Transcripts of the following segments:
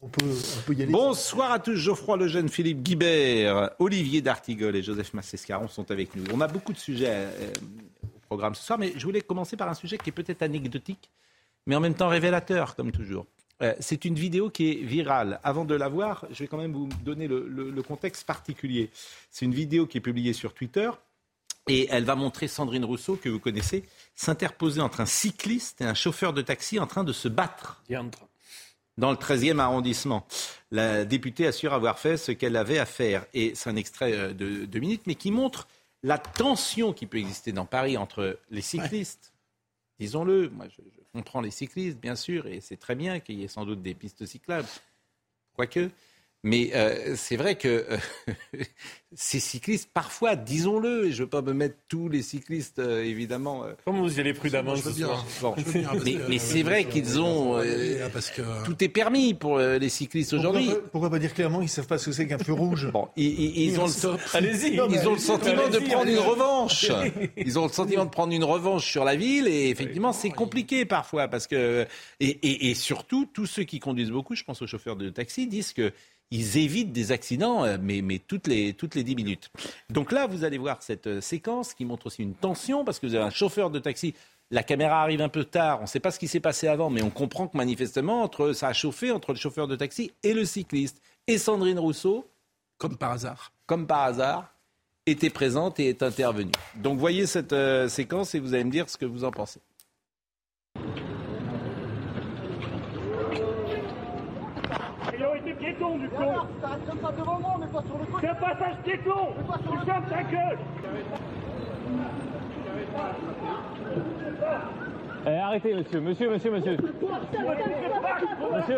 On peut, on peut y aller. Bonsoir à tous, Geoffroy Lejeune, Philippe Guibert, Olivier D'Artigol et Joseph Massescaron sont avec nous. On a beaucoup de sujets euh, au programme ce soir, mais je voulais commencer par un sujet qui est peut-être anecdotique, mais en même temps révélateur, comme toujours. Euh, c'est une vidéo qui est virale. Avant de la voir, je vais quand même vous donner le, le- le contexte particulier. C'est une vidéo qui est publiée sur Twitter et elle va montrer Sandrine Rousseau, que vous connaissez, s'interposer entre un cycliste et un chauffeur de taxi en train de se battre dans le 13e arrondissement. La députée assure avoir fait ce qu'elle avait à faire. Et c'est un extrait euh, de deux minutes, mais qui montre la tension qui peut exister dans Paris entre les cyclistes. Disons-le, moi je, je comprends les cyclistes, bien sûr, et c'est très bien qu'il y ait sans doute des pistes cyclables. Quoique. Mais euh, c'est vrai que euh, ces cyclistes, parfois, disons-le, et je ne veux pas me mettre tous les cyclistes, euh, évidemment. euh, Comment vous y allez prudemment Je veux ce soir bon. Mais c'est vrai qu'ils ont. parce que tout est permis pour euh, les cyclistes aujourd'hui. pourquoi pas dire clairement qu'ils savent pas ce que c'est qu'un feu rouge? Bon, ils, ils- ils ont le, Allez-y. ils ont le sentiment de Allez-y, prendre une revanche. Ils ont le sentiment de prendre une revanche sur la ville et effectivement c'est compliqué parfois parce que et, et- et surtout tous ceux qui conduisent beaucoup, je pense aux chauffeurs de taxi, disent que ils évitent des accidents, euh, mais, mais toutes, les, toutes les 10 minutes. Donc là, vous allez voir cette euh, séquence qui montre aussi une tension, parce que vous avez un chauffeur de taxi, la caméra arrive un peu tard, on ne sait pas ce qui s'est passé avant, mais on comprend que manifestement, entre, ça a chauffé entre le chauffeur de taxi et le cycliste. Et Sandrine Rousseau, comme par hasard. comme par hasard, était présente et est intervenue. Donc voyez cette euh, séquence et vous allez me dire ce que vous en pensez. Du con. C'est un passage piéton Tu fermes ta gueule. Eh, arrêtez, monsieur, monsieur, monsieur, monsieur. Monsieur,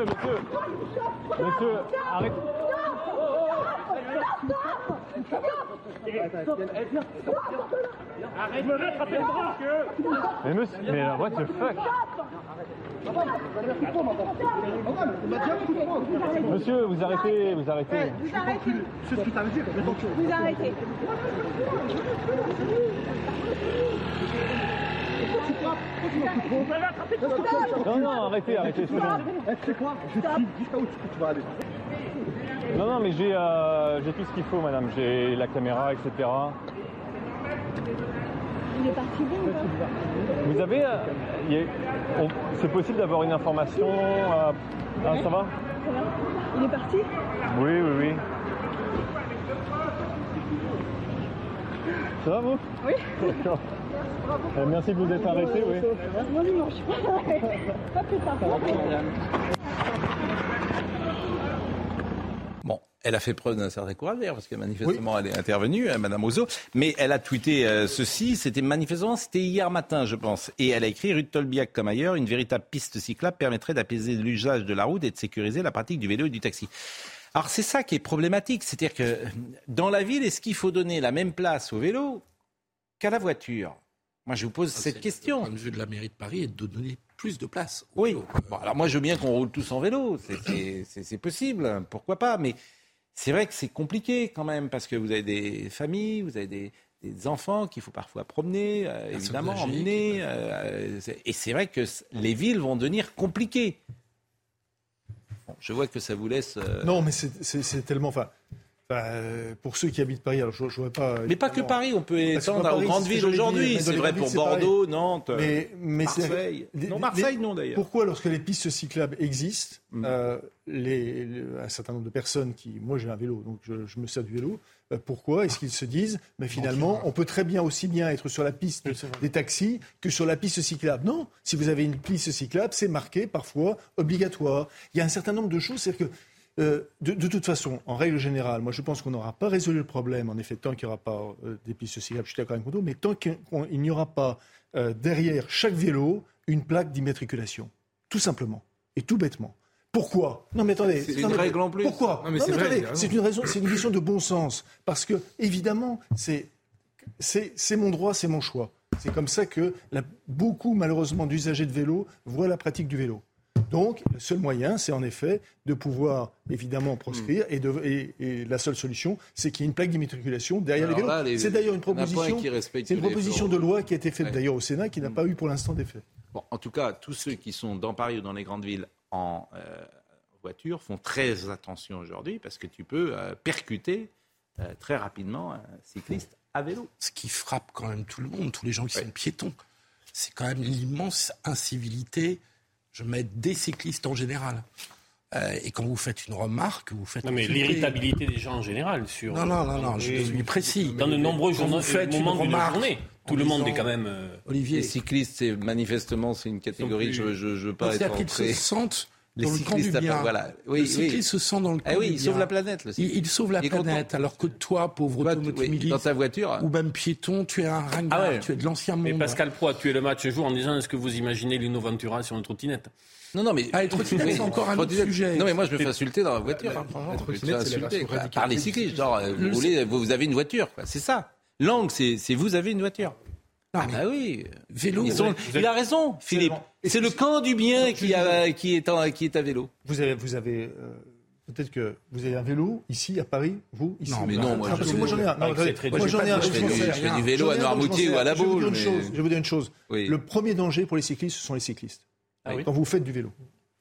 monsieur. Monsieur, arrêtez. Arrête. De me rattraper le bras. Mais monsieur, mais what the fuck Monsieur, vous arrêtez, vous arrêtez. Vous arrêtez. Vous arrêtez. Non, non, arrêtez, arrêtez, c'est bon. Non, non, mais j'ai euh, j'ai tout ce qu'il faut, madame. J'ai la caméra, etc. Il est parti bien ou pas Vous avez. euh, C'est possible d'avoir une information euh, ah, Ça va Ça va Il est parti Oui, oui, oui. Ça va, vous Oui. D'accord. Euh, merci de vous être arrêté, oui. Mon dimanche. Pas plus tard. Elle a fait preuve d'un certain courage d'ailleurs, parce que manifestement elle est intervenue, euh, Madame Rousseau, mais elle a tweeté euh, ceci, c'était manifestement, c'était hier matin je pense, et elle a écrit, rue de Tolbiac comme ailleurs, une véritable piste cyclable permettrait d'apaiser l'usage de la route et de sécuriser la pratique du vélo et du taxi. Alors c'est ça qui est problématique, c'est-à-dire que dans la ville, est-ce qu'il faut donner la même place au vélo qu'à la voiture? Moi je vous pose cette C'est question. Le point de vue de la mairie de Paris est de donner plus de place. au Oui. vélo. Bon, alors moi, je veux bien qu'on roule tous en vélo. C'est possible. Pourquoi pas? Mais c'est vrai que c'est compliqué quand même parce que vous avez des familles, vous avez des, des enfants qu'il faut parfois promener, euh, évidemment, emmener. euh, c'est- et c'est vrai que les villes vont devenir compliquées. Bon, je vois que ça vous laisse. euh, Non, mais c'est tellement. Enfin, euh, pour ceux qui habitent Paris, alors je n'aurais pas. Mais pas que Paris, on peut étendre Paris, aux grandes villes aujourd'hui. C'est vrai pour pareil. Bordeaux, Nantes, Mais, mais c'est- Marseille. non, Marseille, non d'ailleurs. Pourquoi, lorsque les pistes cyclables existent, Mm. euh, les, un certain nombre de personnes qui. Moi, j'ai un vélo, donc je, je me sers du vélo. euh, pourquoi est-ce qu'ils se disent, mais finalement, on peut très bien aussi bien être sur la piste des taxis que sur la piste cyclable Non, si vous avez une piste cyclable, c'est marqué parfois obligatoire. Il y a un certain nombre de choses, c'est-à-dire que. Euh, de, de toute façon, en règle générale, moi je pense qu'on n'aura pas résolu le problème, en effet, tant qu'il n'y aura pas euh, des pistes cyclables, je suis d'accord avec mais tant qu'il n'y aura pas euh, derrière chaque vélo une plaque d'immatriculation. Tout simplement. Et tout bêtement. Pourquoi? Non mais attendez. C'est une règle en plus. Pourquoi? Non, mais Non, c'est mais vrai, attendez, c'est une raison, c'est une question de bon sens. Parce que, évidemment, c'est, c'est, c'est mon droit, c'est mon choix. C'est comme ça que la- beaucoup, malheureusement, d'usagers de vélo voient la pratique du vélo. Donc, le seul moyen, c'est en effet de pouvoir, évidemment, proscrire. Et, de- et- et la seule solution, c'est qu'il y ait une plaque d'immatriculation derrière Alors les vélos. là, les- c'est d'ailleurs une un proposition, qui respecte c'est une proposition de loi qui a été faite Ouais. d'ailleurs au Sénat, qui n'a pas eu pour l'instant d'effet. Bon, en tout cas, tous ceux qui sont dans Paris ou dans les grandes villes en euh, voiture font très attention aujourd'hui parce que tu peux euh, percuter euh, très rapidement un cycliste à vélo. Ce qui frappe quand même tout le monde, tous les gens qui sont piétons, c'est quand même l'immense incivilité, je mets des cyclistes en général. Euh, et quand vous faites une remarque, vous faites. Non, mais l'irritabilité des gens en général sur. Non, non, non, non, je suis précis. Dans de nombreux Quand journaux, vous faites une moments d'une remarque journée, tout le monde disant- est quand même. euh, Olivier, Les cyclistes, c'est manifestement, c'est une catégorie, plus- je ne veux pas être entré. se sentent Les dans le camp cyclistes, bien. voilà. Oui, le oui. se sent dans le camp Ah oui, du il sauve la planète, le Il, il sauve la Il est content. planète, alors que toi, pauvre Toi, automobiliste, oui, dans ta voiture. ou même piéton, tu es un ringard, Ah ouais. tu es de l'ancien monde. Mais Pascal Pro a tué le match jour en disant est-ce que vous imaginez Lino Ventura sur une trottinette? Non, non, mais. Ah, les trottinettes, Oui, c'est encore un autre sujet. Non, mais moi, je me fais insulter dans la voiture. franchement. la Je me insulter. Par les cyclistes. Genre, euh, vous, voulez, vous vous avez une voiture, quoi. C'est ça. L'angle, c'est c'est vous avez une voiture. Non, Ah bah oui. vélo, Ils sont- Il a raison, Philippe. C'est le camp du bien qui, a- qui, est en- qui est à vélo. Vous avez, vous avez euh, peut-être que vous avez un vélo ici à Paris, vous ici. Non, mais non, moi, Ah, je- moi j'en ai un. Non, traits de moi j'en ai un. Je fais du- sers. je fais du vélo J'en à ai un, Noirmoutier ou à la sers. Je vais vous dire Baule, une mais- chose. Je vais vous dire une chose. Oui. Le premier danger pour les cyclistes, ce sont les cyclistes. Ah oui Quand vous faites du vélo,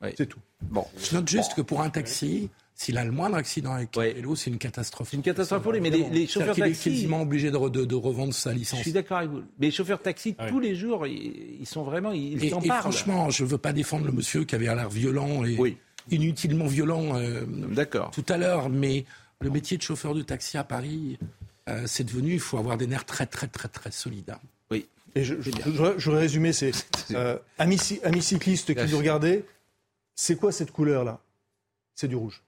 Oui. c'est tout. Bon. Je note juste que pour un taxi, s'il a le moindre accident avec Ouais. un vélo, c'est une catastrophe. C'est une catastrophe pour lui, mais les, les chauffeurs C'est-à-dire qu'il est taxi. quasiment obligé de, re- de- de revendre sa Je licence. suis d'accord avec vous. Mais les chauffeurs taxi, Ah oui. tous les jours, ils, ils sont vraiment. Ils Et, et parlent. franchement, je ne veux pas défendre le monsieur qui avait l'air violent et Oui. inutilement violent euh, D'accord. tout à l'heure, mais le métier de chauffeur de taxi à Paris, euh, c'est devenu, il faut avoir des nerfs très très très très solides. hein. Oui. Et je, je, je- je voudrais résumer, c'est euh, amis, amis cyclistes qui nous regardez, c'est quoi cette couleur là? C'est du rouge.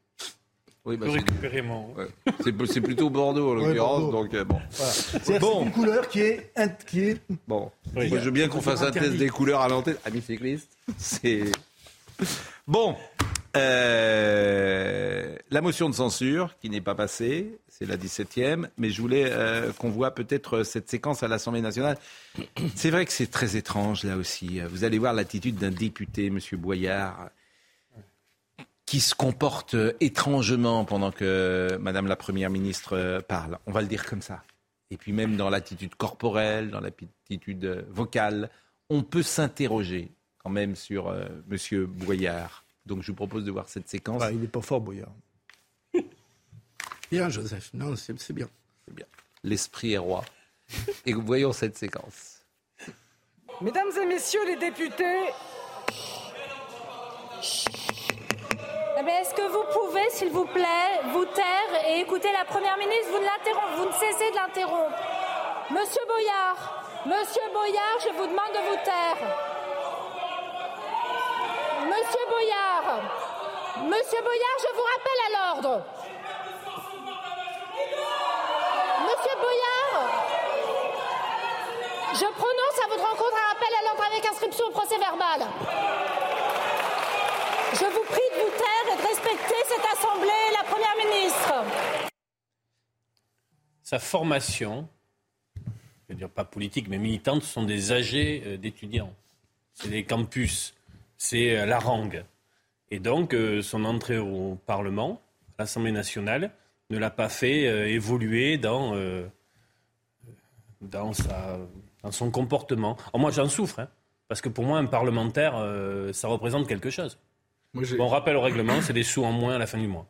Oui, bah, récupérer mon. ouais. c'est c'est plutôt Bordeaux en Ouais, l'occurrence, Bordeaux. donc euh, bon. Voilà. Bon. c'est une couleur qui est, int- qui est Bon, Oui. Moi, je veux bien qu'on fasse un test des couleurs à l'antenne. Amis cyclistes, c'est... Bon, euh, la motion de censure qui n'est pas passée, c'est la 17e, mais je voulais euh, qu'on voit peut-être cette séquence à l'Assemblée nationale. C'est vrai que c'est très étrange là aussi. Vous allez voir l'attitude d'un député, M. Boyard, qui se comporte étrangement pendant que Madame la Première ministre euh, parle. On va le dire comme ça. Et puis même dans l'attitude corporelle, dans l'attitude euh, vocale, on peut s'interroger quand même sur euh, Monsieur Boyard. Donc je vous propose de voir cette séquence. Bah, il n'est pas fort, Boyard. Bien, Joseph, non, c'est bien. C'est bien. L'esprit est roi. Et voyons cette séquence. Mesdames et messieurs les députés, Est-ce que vous pouvez, s'il vous plaît, vous taire et écouter la Première ministre? Vous ne, vous ne cessez de l'interrompre. Monsieur Boyard, Monsieur Boyard, je vous demande de vous taire. Monsieur Boyard, Monsieur Boyard, je vous rappelle à l'ordre. Monsieur Boyard, je prononce à votre rencontre un rappel à l'ordre avec inscription au procès verbal. Je vous prie de vous taire et de respecter cette assemblée la Première ministre. Sa formation, je veux dire pas politique, mais militante, sont des âgés euh, d'étudiants. C'est des campus, c'est euh, la rangue. Et donc, euh, son entrée au Parlement, à l'Assemblée nationale, ne l'a pas fait évoluer dans, dans, son comportement. Alors moi, j'en souffre, hein, parce que pour moi, un parlementaire, ça représente quelque chose. Moi, Bon, rappel au règlement, c'est des sous en moins à la fin du mois.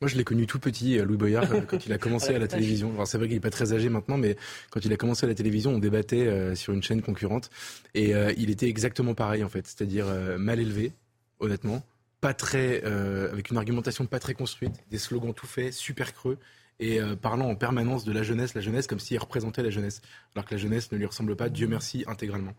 Moi, je l'ai connu tout petit, euh, Louis Boyard, euh, quand il a commencé à la télévision. Alors, c'est vrai qu'il n'est pas très âgé maintenant, mais quand il a commencé à la télévision, on débattait euh, sur une chaîne concurrente. Et euh, il était exactement pareil, en fait. C'est-à-dire euh, mal élevé, honnêtement. Pas très, euh, avec une argumentation pas très construite, des slogans tout faits, super creux. Et euh, parlant en permanence de la jeunesse, la jeunesse comme s'il représentait la jeunesse. Alors que la jeunesse ne lui ressemble pas, Dieu merci, intégralement.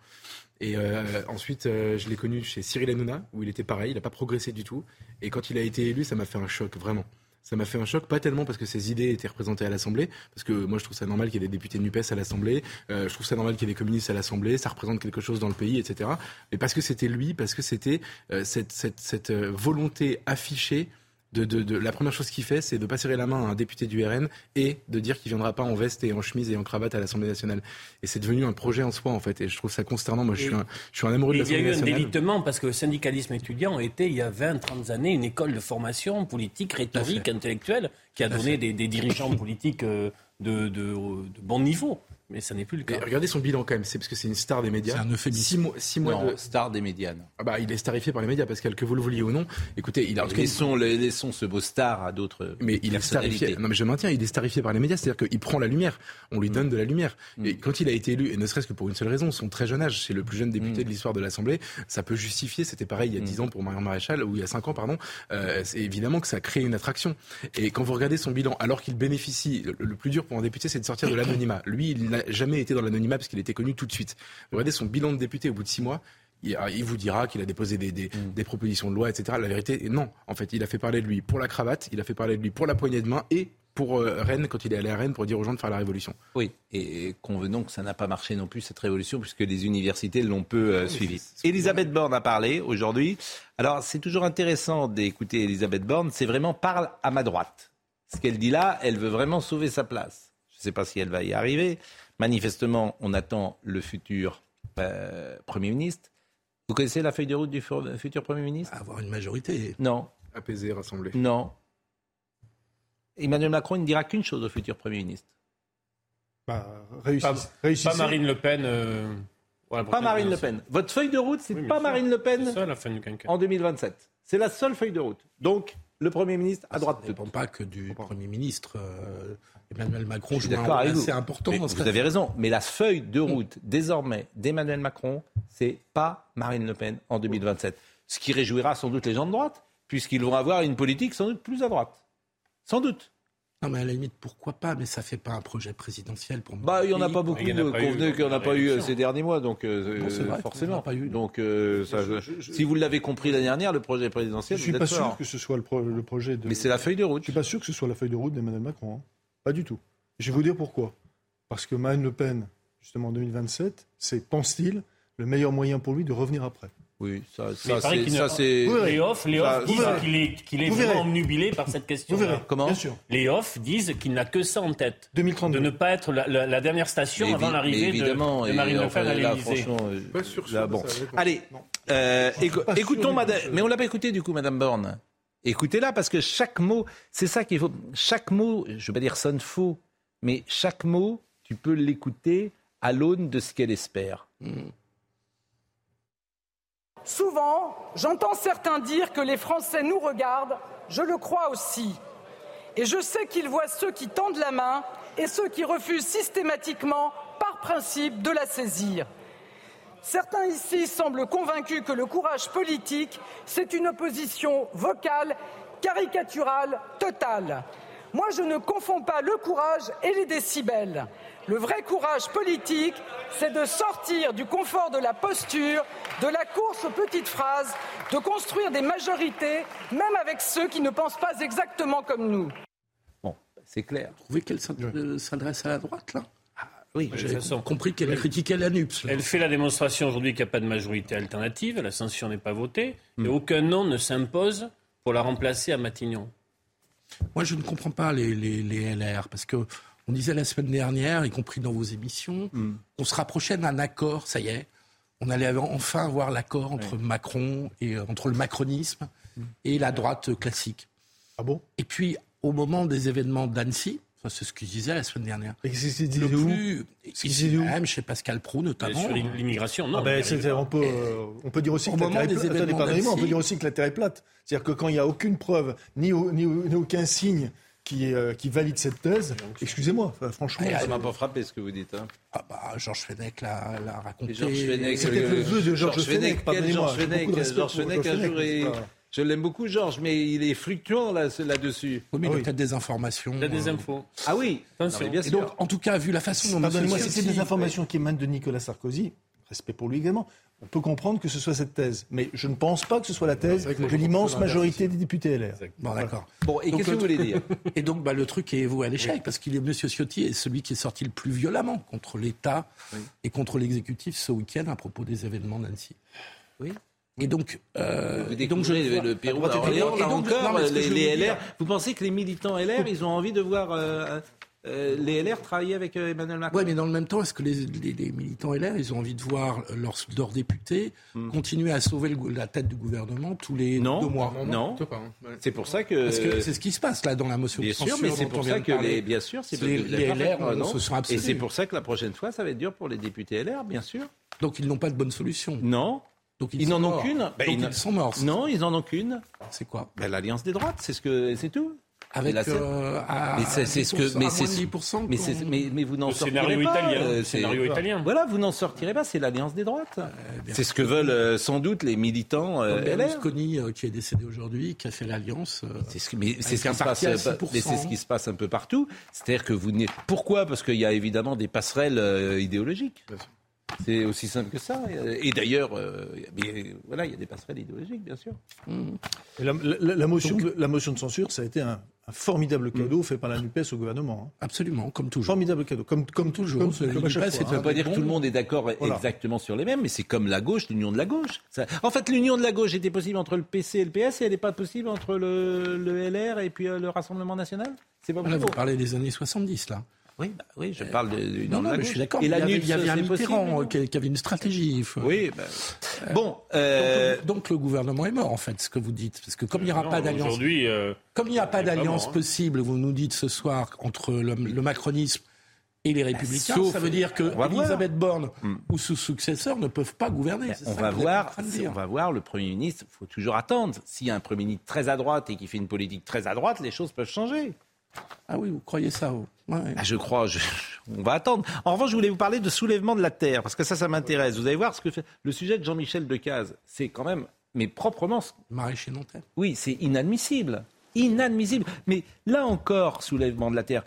Et euh, ensuite, euh, je l'ai connu chez Cyril Hanouna, où il était pareil, il n'a pas progressé du tout. Et quand il a été élu, ça m'a fait un choc, vraiment. Ça m'a fait un choc, pas tellement parce que ses idées étaient représentées à l'Assemblée, parce que moi je trouve ça normal qu'il y ait des députés NUPES à l'Assemblée, je trouve ça normal qu'il y ait des communistes à l'Assemblée, ça représente quelque chose dans le pays, etc. Mais parce que c'était lui, parce que c'était cette, volonté affichée de, de, de, la première chose qu'il fait, c'est de pas serrer la main à un député du RN et de dire qu'il viendra pas en veste et en chemise et en cravate à l'Assemblée nationale. Et c'est devenu un projet en soi, en fait. Et je trouve ça consternant. Moi, je suis un, je suis un amoureux de Il y a l'Assemblée eu un nationale. délitement parce que le syndicalisme étudiant était, il y a 20, 30 années, une école de formation politique, rhétorique, intellectuelle, qui a donné des, des dirigeants politiques euh, de bon niveau. Mais ça n'est plus le cas. Et regardez son bilan quand même, c'est parce que c'est une star des médias. C'est un euphémisme. Six mois, six mois Non, de... star des médias. non. Ah bah, il est starifié par les médias, Pascal, que vous le vouliez ou non. Écoutez, il a en tout cas, Laissons, laissons ce beau star à d'autres Mais il est starifié. Non, mais je maintiens, il est starifié par les médias, c'est-à-dire qu'il prend la lumière. On lui donne de la lumière. Et quand il a été élu, et ne serait-ce que pour une seule raison, son très jeune âge, c'est le plus jeune député de l'histoire de l'Assemblée, ça peut justifier. C'était pareil il y a 10 ans pour Marion Maréchal, ou il y a 5 ans, pardon. Euh, c'est évidemment que ça crée une attraction. Et quand vous regardez son bilan, alors qu'il bénéficie, le, le plus dur pour un député, c'est de sortir de l'anonymat. Lui, il n'a jamais été dans l'anonymat parce qu'il était connu tout de suite. Regardez son bilan de député au bout de 6 mois. Il, il vous dira qu'il a déposé des, des, des propositions de loi, etc. La vérité, non. En fait, il a fait parler de lui pour la cravate, il a fait parler de lui pour la poignée de main et pour euh, Rennes quand il est allé à Rennes pour dire aux gens de faire la révolution. Oui, et convenons que ça n'a pas marché non plus cette révolution puisque les universités l'ont peu euh, suivi. Elisabeth Borne a parlé aujourd'hui. Alors c'est toujours intéressant d'écouter Elisabeth Borne. C'est vraiment parle à ma droite. Ce qu'elle dit là, elle veut vraiment sauver sa place. Sais pas si elle va y arriver. Manifestement, on attend le futur euh, Premier ministre. Vous connaissez la feuille de route du fu- futur Premier ministre? Avoir une majorité. Non, Apaisé, rassemblé. non. Emmanuel Macron il ne dira qu'une chose au futur Premier ministre. Bah, réussissez- Pas, réussissez. pas Marine Le Pen. euh, Pas Marine Le. Pen. Votre feuille de route, c'est Oui, pas sûr. Marine Le Pen ça la fin du en 2027. C'est la seule feuille de route. Donc, le Premier ministre à droite Ça ne dépend pas que du Premier ministre. euh, Emmanuel Macron Je suis joue un d'accord rôle vous. important Mais dans ce vous avez raison. Mais la feuille de route, désormais, d'Emmanuel Macron, c'est pas Marine Le Pen en 2027. Ce qui réjouira sans doute les gens de droite, puisqu'ils vont avoir une politique sans doute plus à droite. Sans doute. Non, mais à la limite, pourquoi pas Mais ça fait pas un projet présidentiel pour Bah, il n'y en a pas beaucoup. Il y en a de- pas eu Convenez qu'il n'y en a pas eu euh, ces derniers mois, donc euh, Non, vrai, forcément. n'y pas eu. Donc, euh, ça- si vous l'avez compris l'année dernière, le projet Je présidentiel, ne suis pas sûr que ce soit le, pro- le projet de. Mais c'est la feuille de route. Je suis pas sûr que ce soit la feuille de route d'Emmanuel Macron. hein. Pas du tout. Je vais vous dire pourquoi. Parce que Marine Le Pen, justement en 2027, c'est, pense-t-il, le meilleur moyen pour lui de revenir après. Oui, ça, ça, c'est. ça, oui. Les off, les off disent qu'il est, qu'il est Vous vraiment verrez. obnubilé par cette question. Vous verrez. Comment Bien sûr. Les off disent qu'il n'a que ça en tête. 2032. De ne pas être la, la- la dernière station Mais avant l'arrivée de, évidemment, de et Marine Le Pen à là, l'Élysée. franchement, Pas sûr, là, bon. Allez, euh, écou- pas sûr écoutons Madame. Mais on l'a pas écouté du coup, Madame Borne. Écoutez-la parce que chaque mot, c'est ça qu'il faut. Chaque mot, je ne vais pas dire sonne faux, mais chaque mot, tu peux l'écouter à l'aune de ce qu'elle espère. Souvent, j'entends certains dire que les Français nous regardent, je le crois aussi. Et je sais qu'ils voient ceux qui tendent la main et ceux qui refusent systématiquement, par principe, de la saisir. Certains ici semblent convaincus que le courage politique, c'est une opposition vocale, caricaturale, totale. Moi, je ne confonds pas le courage et les décibels. Le vrai courage politique, c'est de sortir du confort de la posture, de la course aux petites phrases, de construire des majorités, même avec ceux qui ne pensent pas exactement comme nous. Bon, c'est clair. Vous trouvez qu'elle euh, s'adresse à la droite, là? Oui, J'avais toute façon. compris qu'elle critiquait la NUPS. là. Elle fait la démonstration aujourd'hui qu'il n'y a pas de majorité alternative, la censure n'est pas votée, Hmm. et aucun nom ne s'impose pour la remplacer à Matignon. Moi, je ne comprends pas les, les- les LR, parce que on disait la semaine dernière, y compris dans vos émissions, qu'on se rapprochait d'un accord, ça y est. On allait enfin avoir l'accord entre Macron et euh, entre le macronisme et la droite classique. Ah bon? Et puis, au moment des événements d'Annecy, ça, c'est ce que je disais la semaine dernière. Et c'est c'est dit Le où? plus, C'est ici dit où? même chez Pascal Pro notamment. Sur l'immigration, non. Ah ben, mais c'est- on, peut, euh, on peut dire aussi Au que la moment Terre est plate. Attendez, on peut dire aussi que la Terre est plate. C'est-à-dire que quand il n'y a aucune preuve, ni, au- ni, au- ni aucun signe qui, euh, qui valide cette thèse, excusez-moi, euh, franchement. Et Ça m'a pas frappé ce que vous dites. Hein. Ah bah, Georges Fenech l'a, l'a raconté. Et C'était le vœu de Georges Fenech, Quel pardonnez-moi, Georges Fenech un jour, je l'aime beaucoup, Georges, mais il est fluctuant là, là-dessus. Oui, mais il Ah a oui. peut-être des informations. Il y a des euh, infos. Ah oui. Non, bien Et sûr. donc, en tout cas, vu la façon dont Pardonnez-moi, Monsieur si c'est des informations qui émanent de Nicolas Sarkozy, respect pour lui également, On peut comprendre que ce soit cette thèse, mais je ne pense pas que ce soit la thèse de l'immense majorité des députés LR. Bon, d'accord. Bon, et Donc, qu'est-ce que le vous voulez truc- dire? Et donc, bah, le truc est voué à l'échec, parce qu'il est M. Ciotti est celui qui est sorti le plus violemment contre l'État et contre l'exécutif ce week-end à propos des événements d'Annecy. Oui. Et donc, euh, Vous et donc je vois- le Pérou là encore, que les, LR. dire- Vous pensez que les militants LR, ils ont envie de voir euh, euh, les LR travailler avec euh, Emmanuel Macron Oui, mais dans le même temps, est-ce que les, les- les militants LR, ils ont envie de voir leurs, leurs députés continuer à sauver le la tête du gouvernement tous les Hmm. Non, deux mois non. C'est pour ça que. Parce que c'est ce qui se passe là dans la motion Bien de censure. sûr, mais c'est pour ça que les, bien sûr, c'est les, LR se sont Et abstenus. c'est pour ça que la prochaine fois, ça va être dur pour les députés LR, bien sûr. Donc ils n'ont pas de bonne solution. Non. Donc Ils n'en ont qu'une. Ben, ils, ils- sont morts. Non, ils en ont qu'une. C'est quoi? Ben, L'alliance des droites, c'est ce que c'est tout. Avec, La- euh, à- mais c'est ce que 10%, mais à c'est moins de 10% mais mais, mais vous n'en sortirez scénario pas. italien, euh, scénario italien. Voilà, vous n'en sortirez pas. C'est l'alliance des droites. bien c'est ce que veulent euh, sans doute les militants euh. Berlusconi, euh, qui est décédé aujourd'hui, qui a fait l'alliance. euh, C'est ce, que- mais c'est avec ce qui se passe, parti à euh, 6%. mais c'est ce qui se passe un peu partout. C'est-à-dire que vous n'êtes pourquoi? Parce qu'il y a évidemment des passerelles euh, idéologiques. C'est aussi simple que ça. Et d'ailleurs, euh, voilà, il y a des passerelles idéologiques, bien sûr. Et La, la- la motion de, la motion de censure, ça a été un, un formidable cadeau fait par la NUPES au gouvernement. hein. Absolument, comme toujours. Formidable cadeau, comme, comme toujours. Comme, C'est- comme à chaque NUPES fois, Ça ne hein. veut pas dire que tout le monde est d'accord Voilà. exactement sur les mêmes, mais c'est comme la gauche, l'union de la gauche. Ça- En fait, l'union de la gauche était possible entre le PC et le PS, et elle n'est pas possible entre le, le LR et puis euh, le Rassemblement national? C'est pas Là, possible. vous parlez des années 70, là. Oui, bah oui, je parle de, l'union Non, de non, la mais gauche. je suis d'accord. Et Il y la avait, NUPS, il y avait un Mitterrand euh, qui, qui avait une stratégie. faut- Oui, bah, bon. euh, Donc, donc le gouvernement est mort, en fait, ce que vous dites. Parce que comme il n'y aura Non, pas d'alliance. Aujourd'hui, euh, Comme il n'y a pas d'alliance hein. possible, vous nous dites ce soir, entre le, le macronisme et les républicains, sauf- ça veut dire que. Elisabeth Borne Hmm. ou ses successeurs ne peuvent pas gouverner. On ça va voir, on va voir le Premier ministre. Il faut toujours attendre. S'il y a un Premier ministre très à droite et qui fait une politique très à droite, les choses peuvent changer. Ah oui, vous croyez ça vous Ouais. Ah, je crois, je- on va attendre. En revanche, je voulais vous parler de soulèvement de la terre, parce que ça, ça m'intéresse. Vous allez voir ce que fait le sujet de Jean-Michel Decaze. C'est quand même, mais proprement, Maraîcher nantais. oui, c'est inadmissible. Inadmissible. Mais là encore, soulèvement de la terre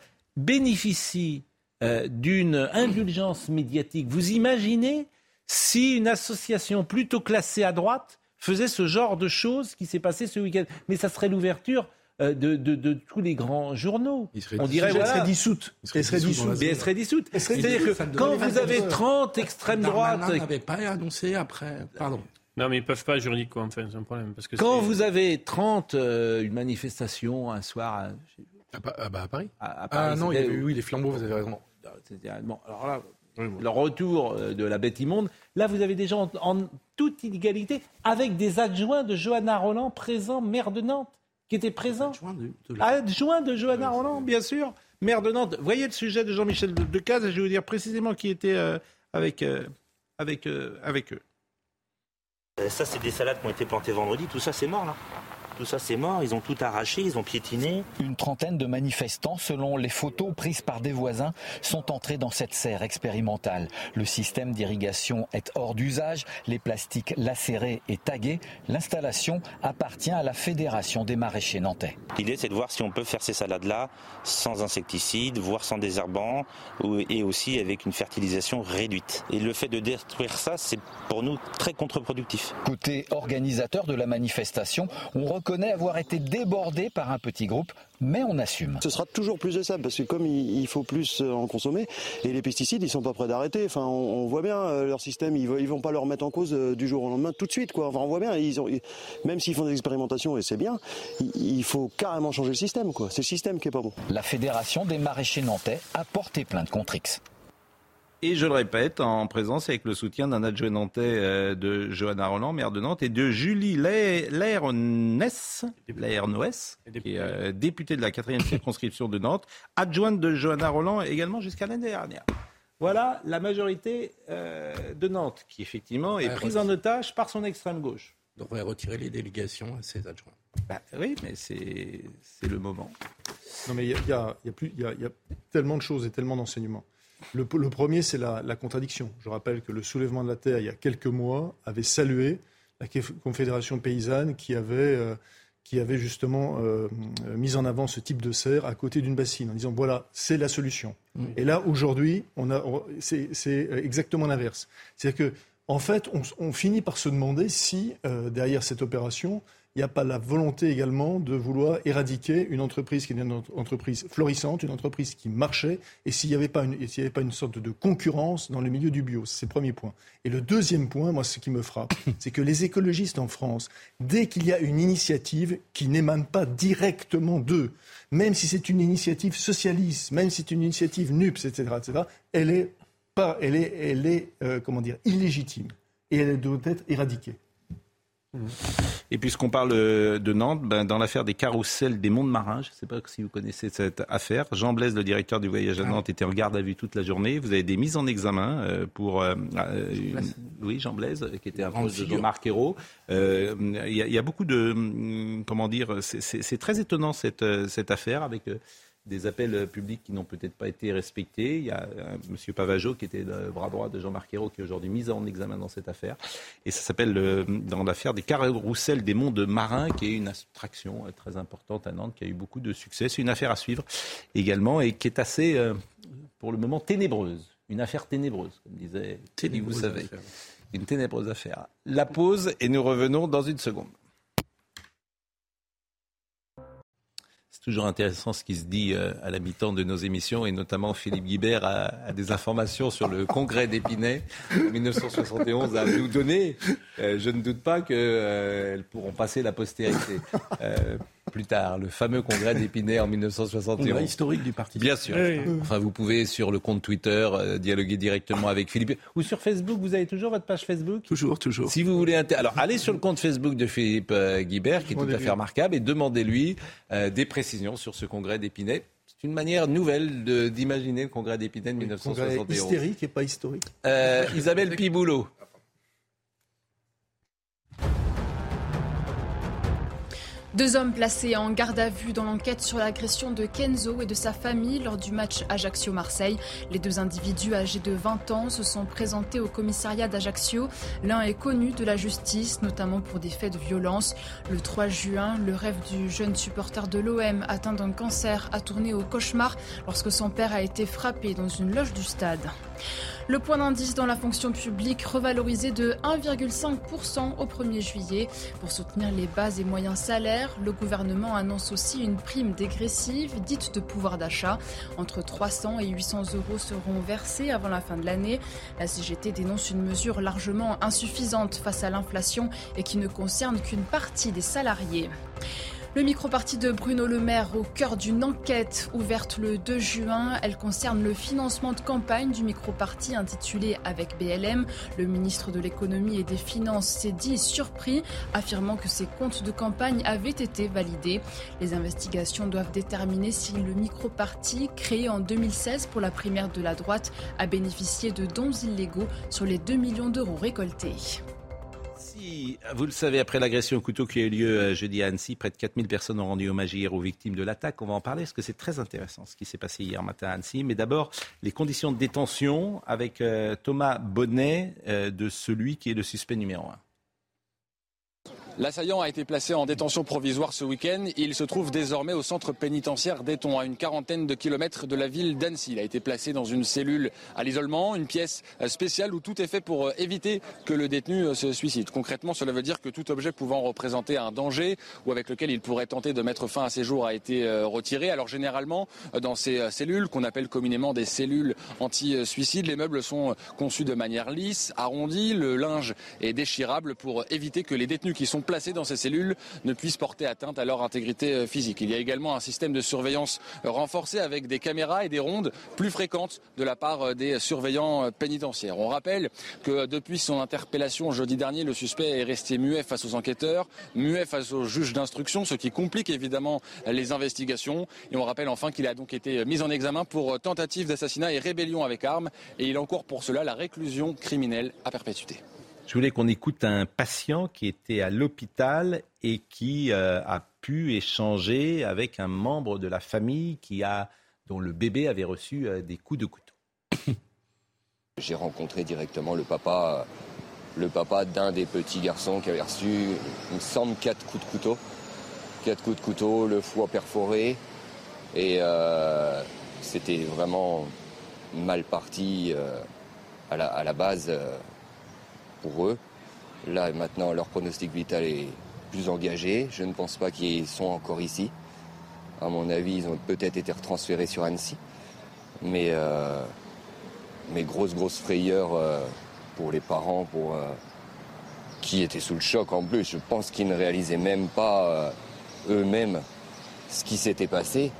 bénéficie euh, d'une indulgence médiatique. Vous imaginez si une association plutôt classée à droite faisait ce genre de choses qui s'est passé ce week-end? Mais ça serait l'ouverture de, de- de tous les grands journaux. On dirait Elle voilà. serait dissoute. Elle serait Mais elle serait dissoute. C'est-à-dire que quand vous 24 avez heures. 30 extrêmes droites, n'avait pas annoncé après. Pardon. non, mais ils peuvent pas juridiquement, enfin, c'est un problème. Parce que quand vous avez 30, euh, une manifestation un soir à, Ah, bah, ah, bah, à Paris à- à Ah non, il y avait, oui, les flambeaux, vous avez raison. Bon, alors là, le retour euh, de la bête immonde. Là, vous avez des gens en, en toute inégalité avec des adjoints de Johanna Roland présents, maire de Nantes, qui étaient présents. Adjoint de- de la- Adjoint de Johanna Roland, bien sûr, maire de Nantes. Voyez le sujet de Jean-Michel De- Decaze, et je vais vous dire précisément qui était euh, avec, euh, avec, euh, avec eux. Ça, c'est des salades qui ont été plantées vendredi. Tout ça, c'est mort, là. Tout ça, c'est mort. Ils ont tout arraché, ils ont piétiné. Une trentaine de manifestants, selon les photos prises par des voisins, sont entrés dans cette serre expérimentale. Le système d'irrigation est hors d'usage, les plastiques lacérés et tagués. L'installation appartient à la Fédération des maraîchers nantais. L'idée, c'est de voir si on peut faire ces salades-là sans insecticides, voire sans désherbants, et aussi avec une fertilisation réduite. Et le fait de détruire ça, c'est pour nous très contre-productif. Côté organisateur de la manifestation, on reconnaît avoir été débordé par un petit groupe, mais on assume. Ce sera toujours plus de sable parce que comme il, faut plus euh, en consommer et les pesticides ils sont pas prêts d'arrêter. Enfin on, voit bien euh, leur système ils, vont- pas le remettre en cause euh, du jour au lendemain tout de suite quoi. Enfin on voit bien ils ont, ils- même s'ils font des expérimentations et c'est bien, il, faut carrément changer le système. C'est le système qui est pas bon. La Fédération des maraîchers nantais a porté plainte contre X. Et je le répète, en présence avec le soutien d'un adjoint nantais euh, de Johanna Roland, maire de Nantes, et de Julie Laernès, qui est euh, députée de la quatrième circonscription de Nantes, adjointe de Johanna Roland également jusqu'à l'année dernière. Voilà la majorité euh, de Nantes, qui effectivement est prise en otage par son extrême gauche. On devrait retirer les délégations à ses adjoints. Bah, oui, mais c'est le moment. Non, mais il y a, il y a- il y a plus- il y a- il y a tellement de choses et tellement d'enseignements. Le, le premier, c'est la, la contradiction. Je rappelle que le soulèvement de la terre, il y a quelques mois, avait salué la Confédération paysanne qui avait, euh, qui avait justement euh, euh, mis en avant ce type de serre à côté d'une bassine, en disant voilà, c'est la solution. Et là, aujourd'hui, on a, c'est c'est exactement l'inverse. C'est-à-dire que En fait, on, on finit par se demander si, euh, derrière cette opération, il n'y a pas la volonté également de vouloir éradiquer une entreprise qui est une entreprise florissante, une entreprise qui marchait, et s'il n'y avait, pas une, s'il y avait pas une sorte de concurrence dans le milieu du bio. C'est le premier point. Et le deuxième point, moi, ce qui me frappe, c'est que les écologistes en France, dès qu'il y a une initiative qui n'émane pas directement d'eux, même si c'est une initiative socialiste, même si c'est une initiative NUPS, etc., etc., elle est, pas, elle est, elle est euh, comment dire, illégitime. Et elle doit être éradiquée. Et puisqu'on parle euh, de Nantes, ben, dans l'affaire des carousels des mondes marins, je ne sais pas si vous connaissez cette affaire, Jean Blaise, le directeur du voyage à Nantes, était en garde à vue toute la journée. Vous avez des mises en examen euh, pour... euh, euh, une- oui, Jean Blaise, qui était un proche de. Jean-Marc Ayrault. Euh, Il y, a- il y a beaucoup de... hum, Comment dire C'est très étonnant cette, euh, cette affaire avec... euh, des appels euh, publics qui n'ont peut-être pas été respectés. Il y a euh, M. Pavageau, qui était le bras droit de Jean-Marc Ayrault, qui est aujourd'hui mis en examen dans cette affaire. Et ça s'appelle, euh, dans l'affaire des carousels des mondes marins, qui est une attraction euh, très importante à Nantes, qui a eu beaucoup de succès. C'est une affaire à suivre également et qui est assez, euh, pour le moment, ténébreuse. Une affaire ténébreuse, comme disait Thierry, vous Ténébreuse savez. affaire. Une ténébreuse affaire. La pause et nous revenons dans une seconde. C'est toujours intéressant ce qui se dit euh, à mi-temps de nos émissions et notamment Philippe Guibert a, a des informations sur le congrès d'Épinay en 1971 à nous donner. Euh, je ne doute pas qu'elles pourront passer la postérité euh, plus tard. Le fameux congrès d'Épinay en 1971. Congrès historique du parti. Bien sûr. Oui, oui. Enfin, vous pouvez sur le compte Twitter euh, dialoguer directement avec Philippe. Ou sur Facebook, vous avez toujours votre page Facebook? Toujours, toujours. Si vous voulez, inter- alors allez sur le compte Facebook de Philippe euh, Guibert, qui est tout à fait remarquable, et demandez-lui euh, des précisions sur ce congrès d'Épinay. C'est une manière nouvelle d'imaginer le congrès d'Épinay de Congrès 1971. hystérique et pas historique. Euh, Isabelle Piboulot. Deux hommes placés en garde à vue dans l'enquête sur l'agression de Kenzo et de sa famille lors du match Ajaccio-Marseille. Les deux individus âgés de 20 ans se sont présentés au commissariat d'Ajaccio. L'un est connu de la justice, notamment pour des faits de violence. Le 3 juin, le rêve du jeune supporter de l'OM atteint d'un cancer a tourné au cauchemar lorsque son père a été frappé dans une loge du stade. Le point d'indice dans la fonction publique revalorisé de 1,5% au 1er juillet. Pour soutenir les bas et moyens salaires, le gouvernement annonce aussi une prime dégressive dite de pouvoir d'achat. Entre 300 et 800 euros seront versés avant la fin de l'année. La CGT dénonce une mesure largement insuffisante face à l'inflation et qui ne concerne qu'une partie des salariés. Le micro-parti de Bruno Le Maire au cœur d'une enquête ouverte le 2 juin. Elle concerne le financement de campagne du micro-parti intitulé Avec BLM. Le ministre de l'économie et des finances s'est dit surpris, affirmant que ses comptes de campagne avaient été validés. Les investigations doivent déterminer si le micro-parti, créé en 2016 pour la primaire de la droite, a bénéficié de dons illégaux sur les 2 millions d'euros récoltés. Vous le savez, après l'agression au couteau qui a eu lieu euh, jeudi à Annecy, près de 4000 personnes ont rendu hommage hier aux victimes de l'attaque. On va en parler parce que c'est très intéressant ce qui s'est passé hier matin à Annecy. Mais d'abord, les conditions de détention avec euh, Thomas Bonnet euh, de celui qui est le suspect numéro un. L'assaillant a été placé en détention provisoire ce week-end. Il se trouve désormais au centre pénitentiaire d'Eton, à une quarantaine de kilomètres de la ville d'Annecy. Il a été placé dans une cellule à l'isolement, une pièce spéciale où tout est fait pour éviter que le détenu se suicide. Concrètement, cela veut dire que tout objet pouvant représenter un danger ou avec lequel il pourrait tenter de mettre fin à ses jours a été euh, retiré. Alors généralement, dans ces euh, cellules qu'on appelle communément des cellules anti-suicide, les meubles sont conçus de manière lisse, arrondie, le linge est déchirable pour éviter que les détenus qui sont placés dans ces cellules ne puissent porter atteinte à leur intégrité euh, physique. Il y a également un système de surveillance euh, renforcé avec des caméras et des rondes plus fréquentes de la part euh, des surveillants pénitentiaires. On rappelle que depuis son interpellation jeudi dernier, le suspect est resté muet face aux enquêteurs, muet face aux juges d'instruction, ce qui complique évidemment les investigations. Et on rappelle enfin qu'il a donc été mis en examen pour tentative d'assassinat et rébellion avec arme et il encourt pour cela la réclusion criminelle à perpétuité. Je voulais qu'on écoute un patient qui était à l'hôpital et qui euh, a pu échanger avec un membre de la famille qui a, dont le bébé avait reçu euh, des coups de couteau. J'ai rencontré directement le papa, le papa d'un des petits garçons qui avait reçu, il me semble, quatre coups de couteau. Quatre coups de couteau, le foie perforé. Et euh, c'était vraiment mal parti à la base. Pour eux. Là, maintenant, leur pronostic vital est plus engagé. Je ne pense pas qu'ils sont encore ici. À mon avis, ils ont peut-être été retransférés sur Annecy. Mais, euh, mais grosse, grosse frayeur euh, pour les parents, pour, euh, qui étaient sous le choc en plus. Je pense qu'ils ne réalisaient même pas euh, eux-mêmes ce qui s'était passé.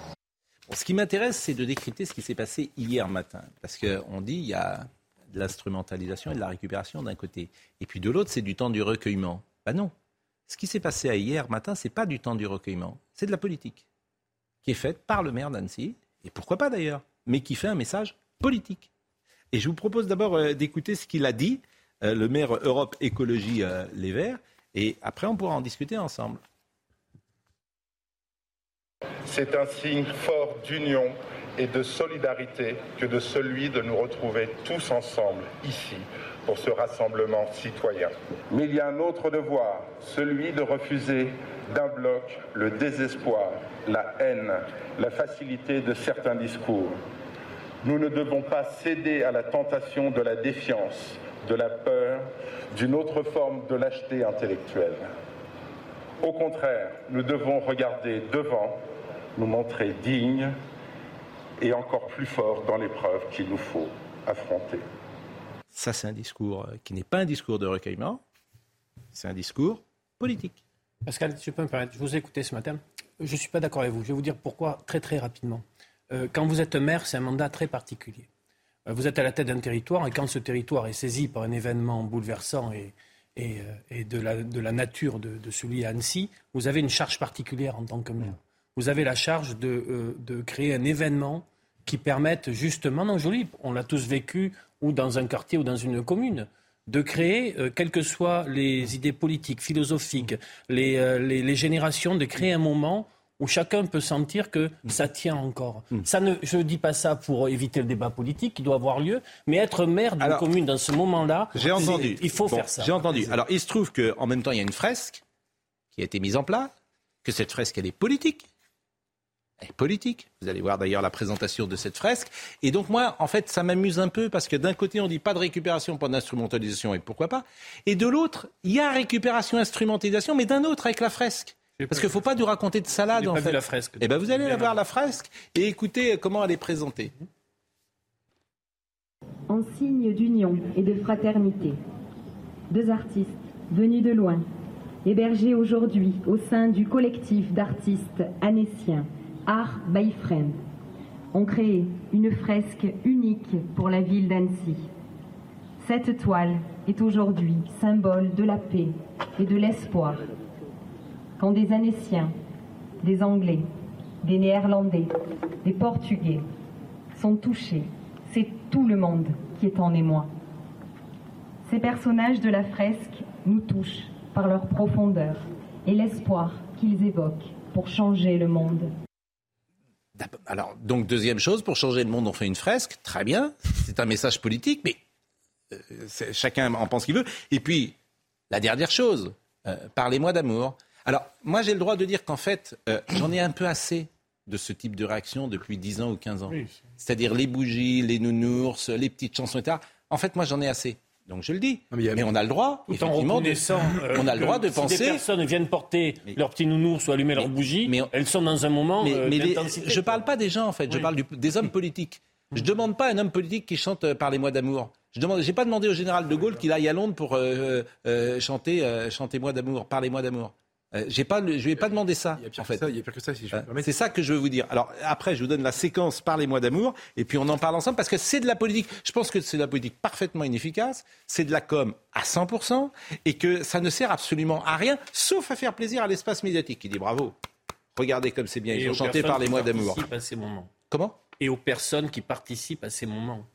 Ce qui m'intéresse, c'est de décrypter ce qui s'est passé hier matin. Parce qu'on dit il y a de l'instrumentalisation et de la récupération d'un côté. Et puis de l'autre, c'est du temps du recueillement. Ben non. Ce qui s'est passé hier matin, c'est pas du temps du recueillement. C'est de la politique. Qui est faite par le maire d'Annecy. Et pourquoi pas d'ailleurs. Mais qui fait un message politique. Et je vous propose d'abord euh, d'écouter ce qu'il a dit, euh, le maire Europe Écologie euh, Les Verts. Et après, on pourra en discuter ensemble. C'est un signe fort d'union et de solidarité que de celui de nous retrouver tous ensemble ici pour ce rassemblement citoyen. Mais il y a un autre devoir, celui de refuser d'un bloc le désespoir, la haine, la facilité de certains discours. Nous ne devons pas céder à la tentation de la défiance, de la peur, d'une autre forme de lâcheté intellectuelle. Au contraire, nous devons regarder devant, nous montrer dignes et encore plus forts dans l'épreuve qu'il nous faut affronter. Ça, c'est un discours euh, qui n'est pas un discours de recueillement, c'est un discours politique. Pascal, je peux me permettre, je vous ai écouté ce matin. Je ne suis pas d'accord avec vous. Je vais vous dire pourquoi très très rapidement. Euh, quand vous êtes maire, c'est un mandat très particulier. Euh, vous êtes à la tête d'un territoire et quand ce territoire est saisi par un événement bouleversant et, et, euh, et de, la, de, la, nature de, de, celui à Annecy, vous avez une charge particulière en tant que maire. Vous avez la charge de, euh, de créer un événement qui permette justement, non joli, on l'a tous vécu, ou dans un quartier ou dans une commune, de créer, euh, quelles que soient les idées politiques, philosophiques, les, euh, les, les, générations, de créer un moment où chacun peut sentir que ça tient encore. Mm. Ça ne, je ne dis pas ça pour éviter le débat politique qui doit avoir lieu, mais être maire d'une commune dans ce moment-là, j'ai entendu. il faut bon, faire ça. J'ai entendu. Alors il se trouve qu'en même temps, il y a une fresque qui a été mise en place, que cette fresque, elle est politique. Est politique. Vous allez voir d'ailleurs la présentation de cette fresque. Et donc moi, en fait, ça m'amuse un peu parce que d'un côté, on dit pas de récupération, pas d'instrumentalisation, et pourquoi pas. Et de l'autre, il y a récupération, instrumentalisation, mais d'un autre avec la fresque. Parce qu'il ne faut pas nous raconter de salade, en pas fait. Vu la fresque. Eh ben, vous allez la voir, la fresque, et écoutez comment elle est présentée. En signe d'union et de fraternité, deux artistes venus de loin, hébergés aujourd'hui au sein du collectif d'artistes anéciens Art by Friend, ont créé une fresque unique pour la ville d'Annecy. Cette toile est aujourd'hui symbole de la paix et de l'espoir. Quand des Annéciens, des Anglais, des Néerlandais, des Portugais sont touchés, c'est tout le monde qui est en émoi. Ces personnages de la fresque nous touchent par leur profondeur et l'espoir qu'ils évoquent pour changer le monde. Alors, donc, deuxième chose, pour changer le monde, on fait une fresque. Très bien. C'est un message politique, mais euh, chacun en pense qu'il veut. Et puis, la dernière chose, euh, parlez-moi d'amour. Alors, moi, j'ai le droit de dire qu'en fait, euh, j'en ai un peu assez de ce type de réaction depuis 10 ans ou 15 ans. Oui. C'est-à-dire les bougies, les nounours, les petites chansons, etc. En fait, moi, j'en ai assez. Donc je le dis. Mais, mais on a le droit, Tout effectivement, de, euh, on a le droit de si penser. Si des personnes viennent porter mais, leur petit nounours ou allumer leur bougie, mais, elles sont dans un moment mais, euh, mais les, d'intensité. Je parle pas des gens en fait, oui. je parle du, des hommes politiques. Je demande pas à un homme politique qui chante euh, Parlez-moi d'amour. Je demande, j'ai pas demandé au général de Gaulle qu'il aille à Londres pour euh, euh, chanter Chantez-moi d'amour, Parlez-moi d'amour. Euh, j'ai pas, je lui ai pas demandé ça. Il y a pire en fait. que ça. Il y a pire que ça, si je euh, C'est ça que je veux vous dire. Alors après, je vous donne la séquence Parlez-moi d'amour, et puis on en parle ensemble parce que c'est de la politique. Je pense que c'est de la politique parfaitement inefficace. C'est de la com à 100 et que ça ne sert absolument à rien, sauf à faire plaisir à l'espace médiatique qui dit bravo. Regardez comme c'est bien. Ils ont chanté Parlez-moi d'amour. À ces moments. Comment? Et aux personnes qui participent à ces moments.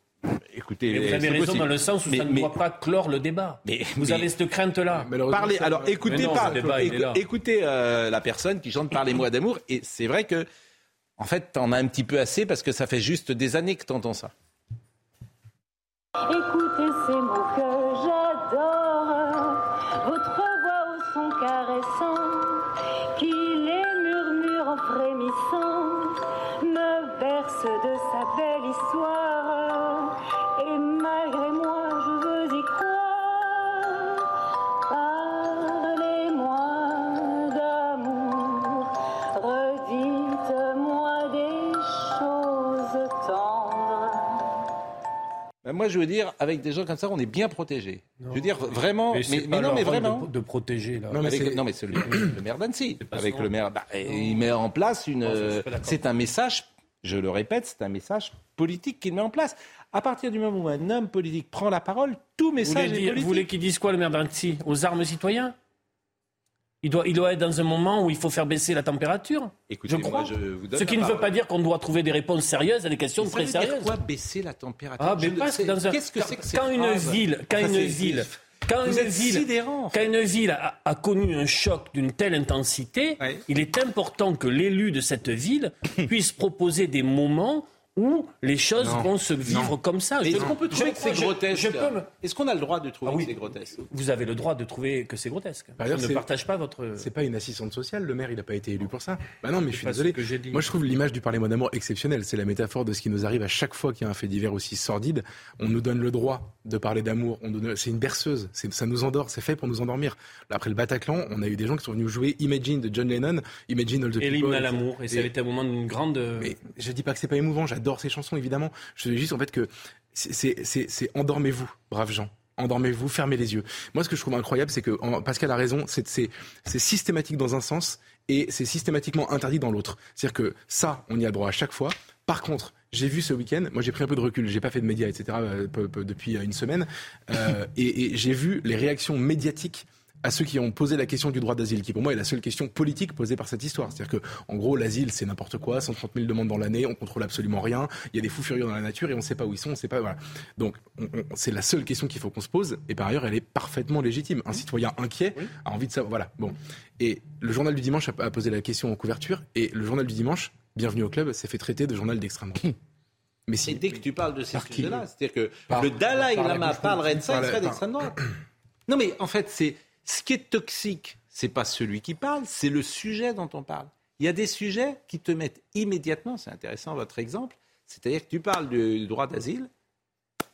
Écoutez, mais vous avez raison possible. dans le sens où mais, ça ne mais, doit pas clore le débat. Mais, vous avez cette crainte-là. Parlez, alors écoutez, non, pas, débat, écoutez, écoutez euh, la personne qui chante Parlez-moi d'amour. Et c'est vrai que, en fait, t'en as un petit peu assez parce que ça fait juste des années que t'entends ça. Écoutez ces mots que moi, je veux dire, avec des gens comme ça, on est bien protégé. Je veux dire, vraiment. Mais, Mais, mais non, mais vraiment. De, de protéger, là. Non, mais, avec- non, mais c'est le, le maire d'Annecy. Avec le maire, bah, il met en place une. Euh, c'est un message. Je le répète, c'est un message politique qu'il met en place. À partir du moment où un homme politique prend la parole, tout Vous message voulez, est dire- politique. vous voulez qu'ils disent quoi, le maire d'Annecy? Aux armes citoyens? Il doit, il doit être dans un moment où il faut faire baisser la température. Écoutez, je crois. moi, je vous donne Ce qui ne veut pas dire qu'on doit trouver des réponses sérieuses à des questions Ça très veut dire sérieuses. quoi baisser la température Ah, mais dans un. Qu'est-ce que quand- c'est que quand une ville, quand une ville, quand une ville, quand une ville a, a connu un choc d'une telle intensité, il est important que l'élu de cette ville puisse proposer des moments où les choses Non. vont se vivre Non. comme ça. Est-ce qu'on peut trouver que c'est grotesque je peux me- Est-ce qu'on a le droit de trouver Ah oui. que c'est grotesque Vous avez le droit de trouver que c'est grotesque. Par ailleurs, je ne partage pas votre. C'est pas une assistante sociale, le maire, il n'a pas été élu pour ça. Bah non, mais je suis désolé. que j'ai dit. Moi, je trouve l'image du Parlement d'amour exceptionnelle. C'est la métaphore de ce qui nous arrive à chaque fois qu'il y a un fait divers aussi sordide. On nous donne le droit de parler d'amour. Donne- C'est une berceuse. C'est- Ça nous endort. C'est fait pour nous endormir. Après le Bataclan, on a eu des gens qui sont venus jouer Imagine de John Lennon, Imagine All the Et People. l'hymne à l'amour. Et ça avait été un moment d'une grande. Mais je dis pas que c'est pas émouvant. J'adore ces chansons, évidemment. Je dis juste en fait que c'est- endormez-vous, braves gens. Endormez-vous, fermez les yeux. Moi, ce que je trouve incroyable, c'est que Pascal a raison. C'est systématique dans un sens et c'est systématiquement interdit dans l'autre. C'est-à-dire que ça, on y a droit à chaque fois. Par contre, j'ai vu ce week-end, moi j'ai pris un peu de recul, j'ai pas fait de médias, etc. euh, depuis une semaine, euh, et j'ai vu les réactions médiatiques à ceux qui ont posé la question du droit d'asile, qui pour moi est la seule question politique posée par cette histoire. C'est-à-dire que, en gros, l'asile c'est n'importe quoi, 130 000 demandes dans l'année, on contrôle absolument rien, il y a des fous furieux dans la nature et on ne sait pas où ils sont, on sait pas. Voilà. Donc, on- on- c'est la seule question qu'il faut qu'on se pose, et par ailleurs, elle est parfaitement légitime. Un citoyen inquiet a envie de savoir. Voilà. Bon. Et le journal du dimanche a, posé la question en couverture, et le journal du dimanche, bienvenue au club, s'est fait traiter de journal d'extrême droite. Mais si. Et dès que tu parles de ces sujets-là, c'est-à-dire que Par- le Dalai Lama parlerait de ça, il serait d'extrême droite. Non, mais en fait, c'est ce qui est toxique, c'est pas celui qui parle, c'est le sujet dont on parle. Il y a des sujets qui te mettent immédiatement, c'est intéressant votre exemple, c'est-à-dire que tu parles du, droit d'asile.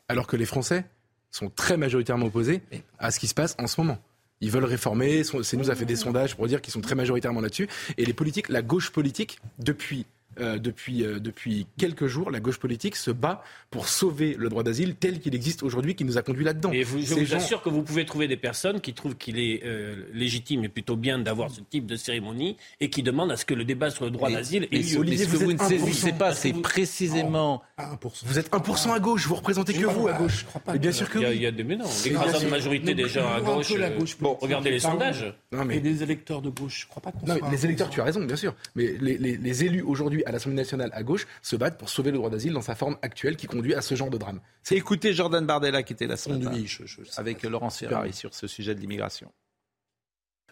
alors que les Français sont très majoritairement opposés à ce qui se passe en ce moment. Ils veulent réformer, CNews a fait des sondages pour dire qu'ils sont très majoritairement là-dessus. Et les politiques, la gauche politique, depuis, euh, depuis, euh, depuis quelques jours, la gauche politique se bat pour sauver le droit d'asile tel qu'il existe aujourd'hui, qui nous a conduits là-dedans. Et vous, je Ces vous gens- assure que vous pouvez trouver des personnes qui trouvent qu'il est euh, légitime et plutôt bien d'avoir ce type de cérémonie et qui demandent à ce que le débat sur le droit Mais- d'asile ait mais lieu. Olivier, ce que vous ne 1%. saisissez pas, c'est précisément. Vous êtes 1% à gauche, vous représentez que vous à gauche. Mais bien sûr que il y a, il y a des mais non. Mais bien L'écrasante majorité des gens à gauche. la gauche bon, regardez les sondages. Non, mais- Et des électeurs de gauche, je crois pas qu'on mais les électeurs, tu as raison, bien sûr. Mais les élus aujourd'hui à l'Assemblée nationale à gauche se battent pour sauver le droit d'asile dans sa forme actuelle qui conduit à ce genre de drame. Écoutez Jordan Bardella qui était là ce matin Conduit, je- je- avec Laurence Ferrari sur ce sujet de l'immigration.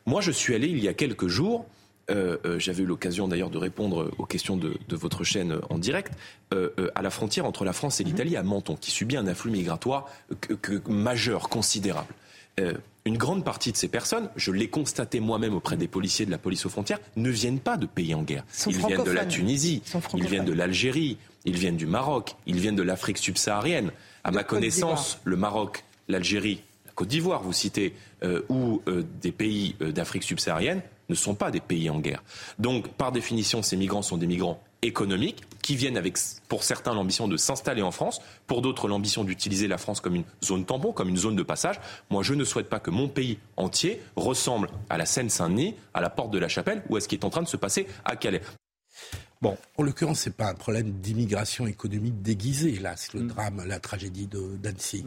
Moi, je suis allé il y a quelques jours. euh, euh, J'avais eu l'occasion d'ailleurs de répondre aux questions de, de votre chaîne en direct euh, euh, à la frontière entre la France et l'Italie à Menton, qui subit un afflux migratoire que- que- majeur, considérable. Euh, une grande partie de ces personnes, je l'ai constaté moi-même auprès des policiers de la police aux frontières, ne viennent pas de pays en guerre. Ils viennent de la. Tunisie, Ils viennent de l'Algérie, ils viennent du Maroc, ils viennent de l'Afrique subsaharienne. À ma connaissance, le Maroc, l'Algérie, la Côte d'Ivoire, vous citez, euh, ou euh, des pays d'Afrique subsaharienne ne sont pas des pays en guerre. Donc, par définition, ces migrants sont des migrants économiques qui viennent avec, pour certains, l'ambition de s'installer en France, pour d'autres, l'ambition d'utiliser la France comme une zone tampon, comme une zone de passage. Moi, je ne souhaite pas que mon pays entier ressemble à la Seine-Saint-Denis, à la porte de la Chapelle, ou à ce qui est en train de se passer à Calais. Bon, en l'occurrence, c'est pas un problème d'immigration économique déguisée. Là, c'est Mm. le drame, la tragédie de d'Annecy.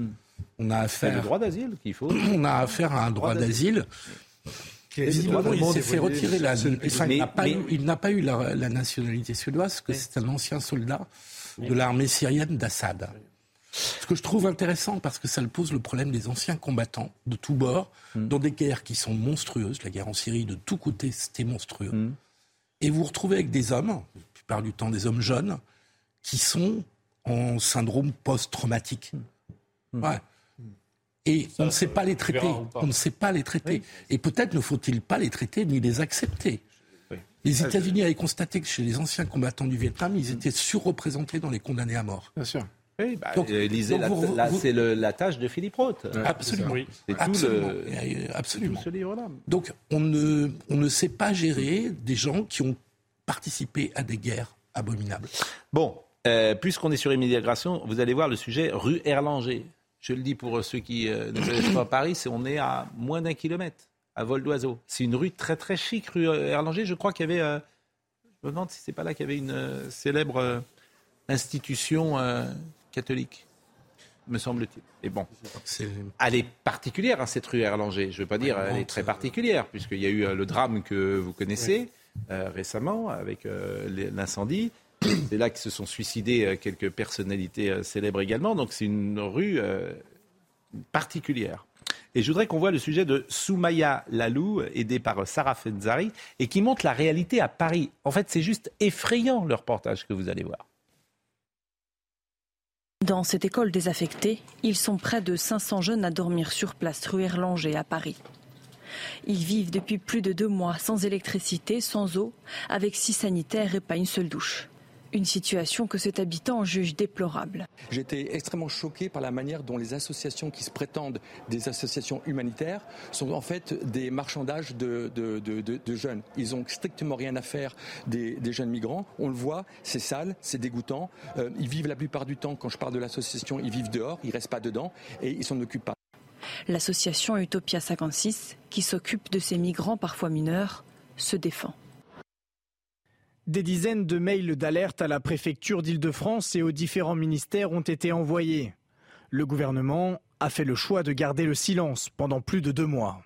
On a C'est affaire. le droit d'asile qu'il faut. On a affaire à un droit d'asile. Qui a Visiblement, il s'est fait retirer la. il Mais- n'a pas, mais- eu- il n'a pas eu la, la nationalité suédoise, parce que c'est un ancien soldat de l'armée syrienne d'Assad. Ce que je trouve intéressant, parce que ça le pose le problème des anciens combattants de tous bords, dans des guerres qui sont monstrueuses. La guerre en Syrie, de tous côtés, c'était monstrueux. Et vous vous retrouvez avec des hommes, la plupart du temps des hommes jeunes, qui sont en syndrome post-traumatique. Ouais. Et on ne sait pas les traiter. On ne sait pas les traiter. Et peut-être ne faut-il pas les traiter ni les accepter. Les États-Unis avaient constaté que chez les anciens combattants du Vietnam, ils étaient surreprésentés dans les condamnés à mort. Bien sûr. Oui, bah, Donc- euh, lisez donc la- vous- la- vous- c'est le- la tâche de Philippe Roth. Absolument. Oui. C'est tout Absolument. le- Euh, absolument. tout ce livre-là. Donc on ne, on ne sait pas gérer des gens qui ont participé à des guerres abominables. Bon, Euh, puisqu'on est sur immigration, vous allez voir le sujet rue Erlanger. Je le dis pour ceux qui euh, ne connaissent pas Paris, c'est on est à moins d'un kilomètre, à vol d'oiseau. C'est une rue très très chic, rue Erlanger. Je crois qu'il y avait, euh, je me demande si c'est pas là qu'il y avait une euh, célèbre euh, institution euh, catholique, me semble-t-il. Et bon, elle est particulière, hein, cette rue Erlanger. Je ne veux pas dire, elle est très particulière, puisqu'il y a eu euh, le drame que vous connaissez euh, récemment avec euh, l'incendie. C'est là que se sont suicidées euh, quelques personnalités euh, célèbres également. Donc c'est une rue euh, particulière. Et je voudrais qu'on voit le sujet de Soumaya Lalou, aidée par Sarah Fenzari, et qui montre la réalité à Paris. En fait, c'est juste effrayant le reportage que vous allez voir. Dans cette école désaffectée, ils sont près de 500 jeunes à dormir sur place rue Erlanger à Paris. Ils vivent depuis plus de deux mois sans électricité, sans eau, avec six sanitaires et pas une seule douche. Une situation que cet habitant juge déplorable. J'étais extrêmement choqué par la manière dont les associations qui se prétendent des associations humanitaires sont en fait des marchandages de, de- de- de- de jeunes. Ils ont strictement rien à faire des, des jeunes migrants. On le voit, c'est sale, c'est dégoûtant. Euh, ils vivent la plupart du temps, quand je parle de l'association, ils vivent dehors, ils restent pas dedans et ils s'en occupent pas. L'association Utopia 56, qui s'occupe de ces migrants parfois mineurs, se défend. Des dizaines de mails d'alerte à la préfecture d'Île-de-France et aux différents ministères ont été envoyés. Le gouvernement a fait le choix de garder le silence pendant plus de deux mois.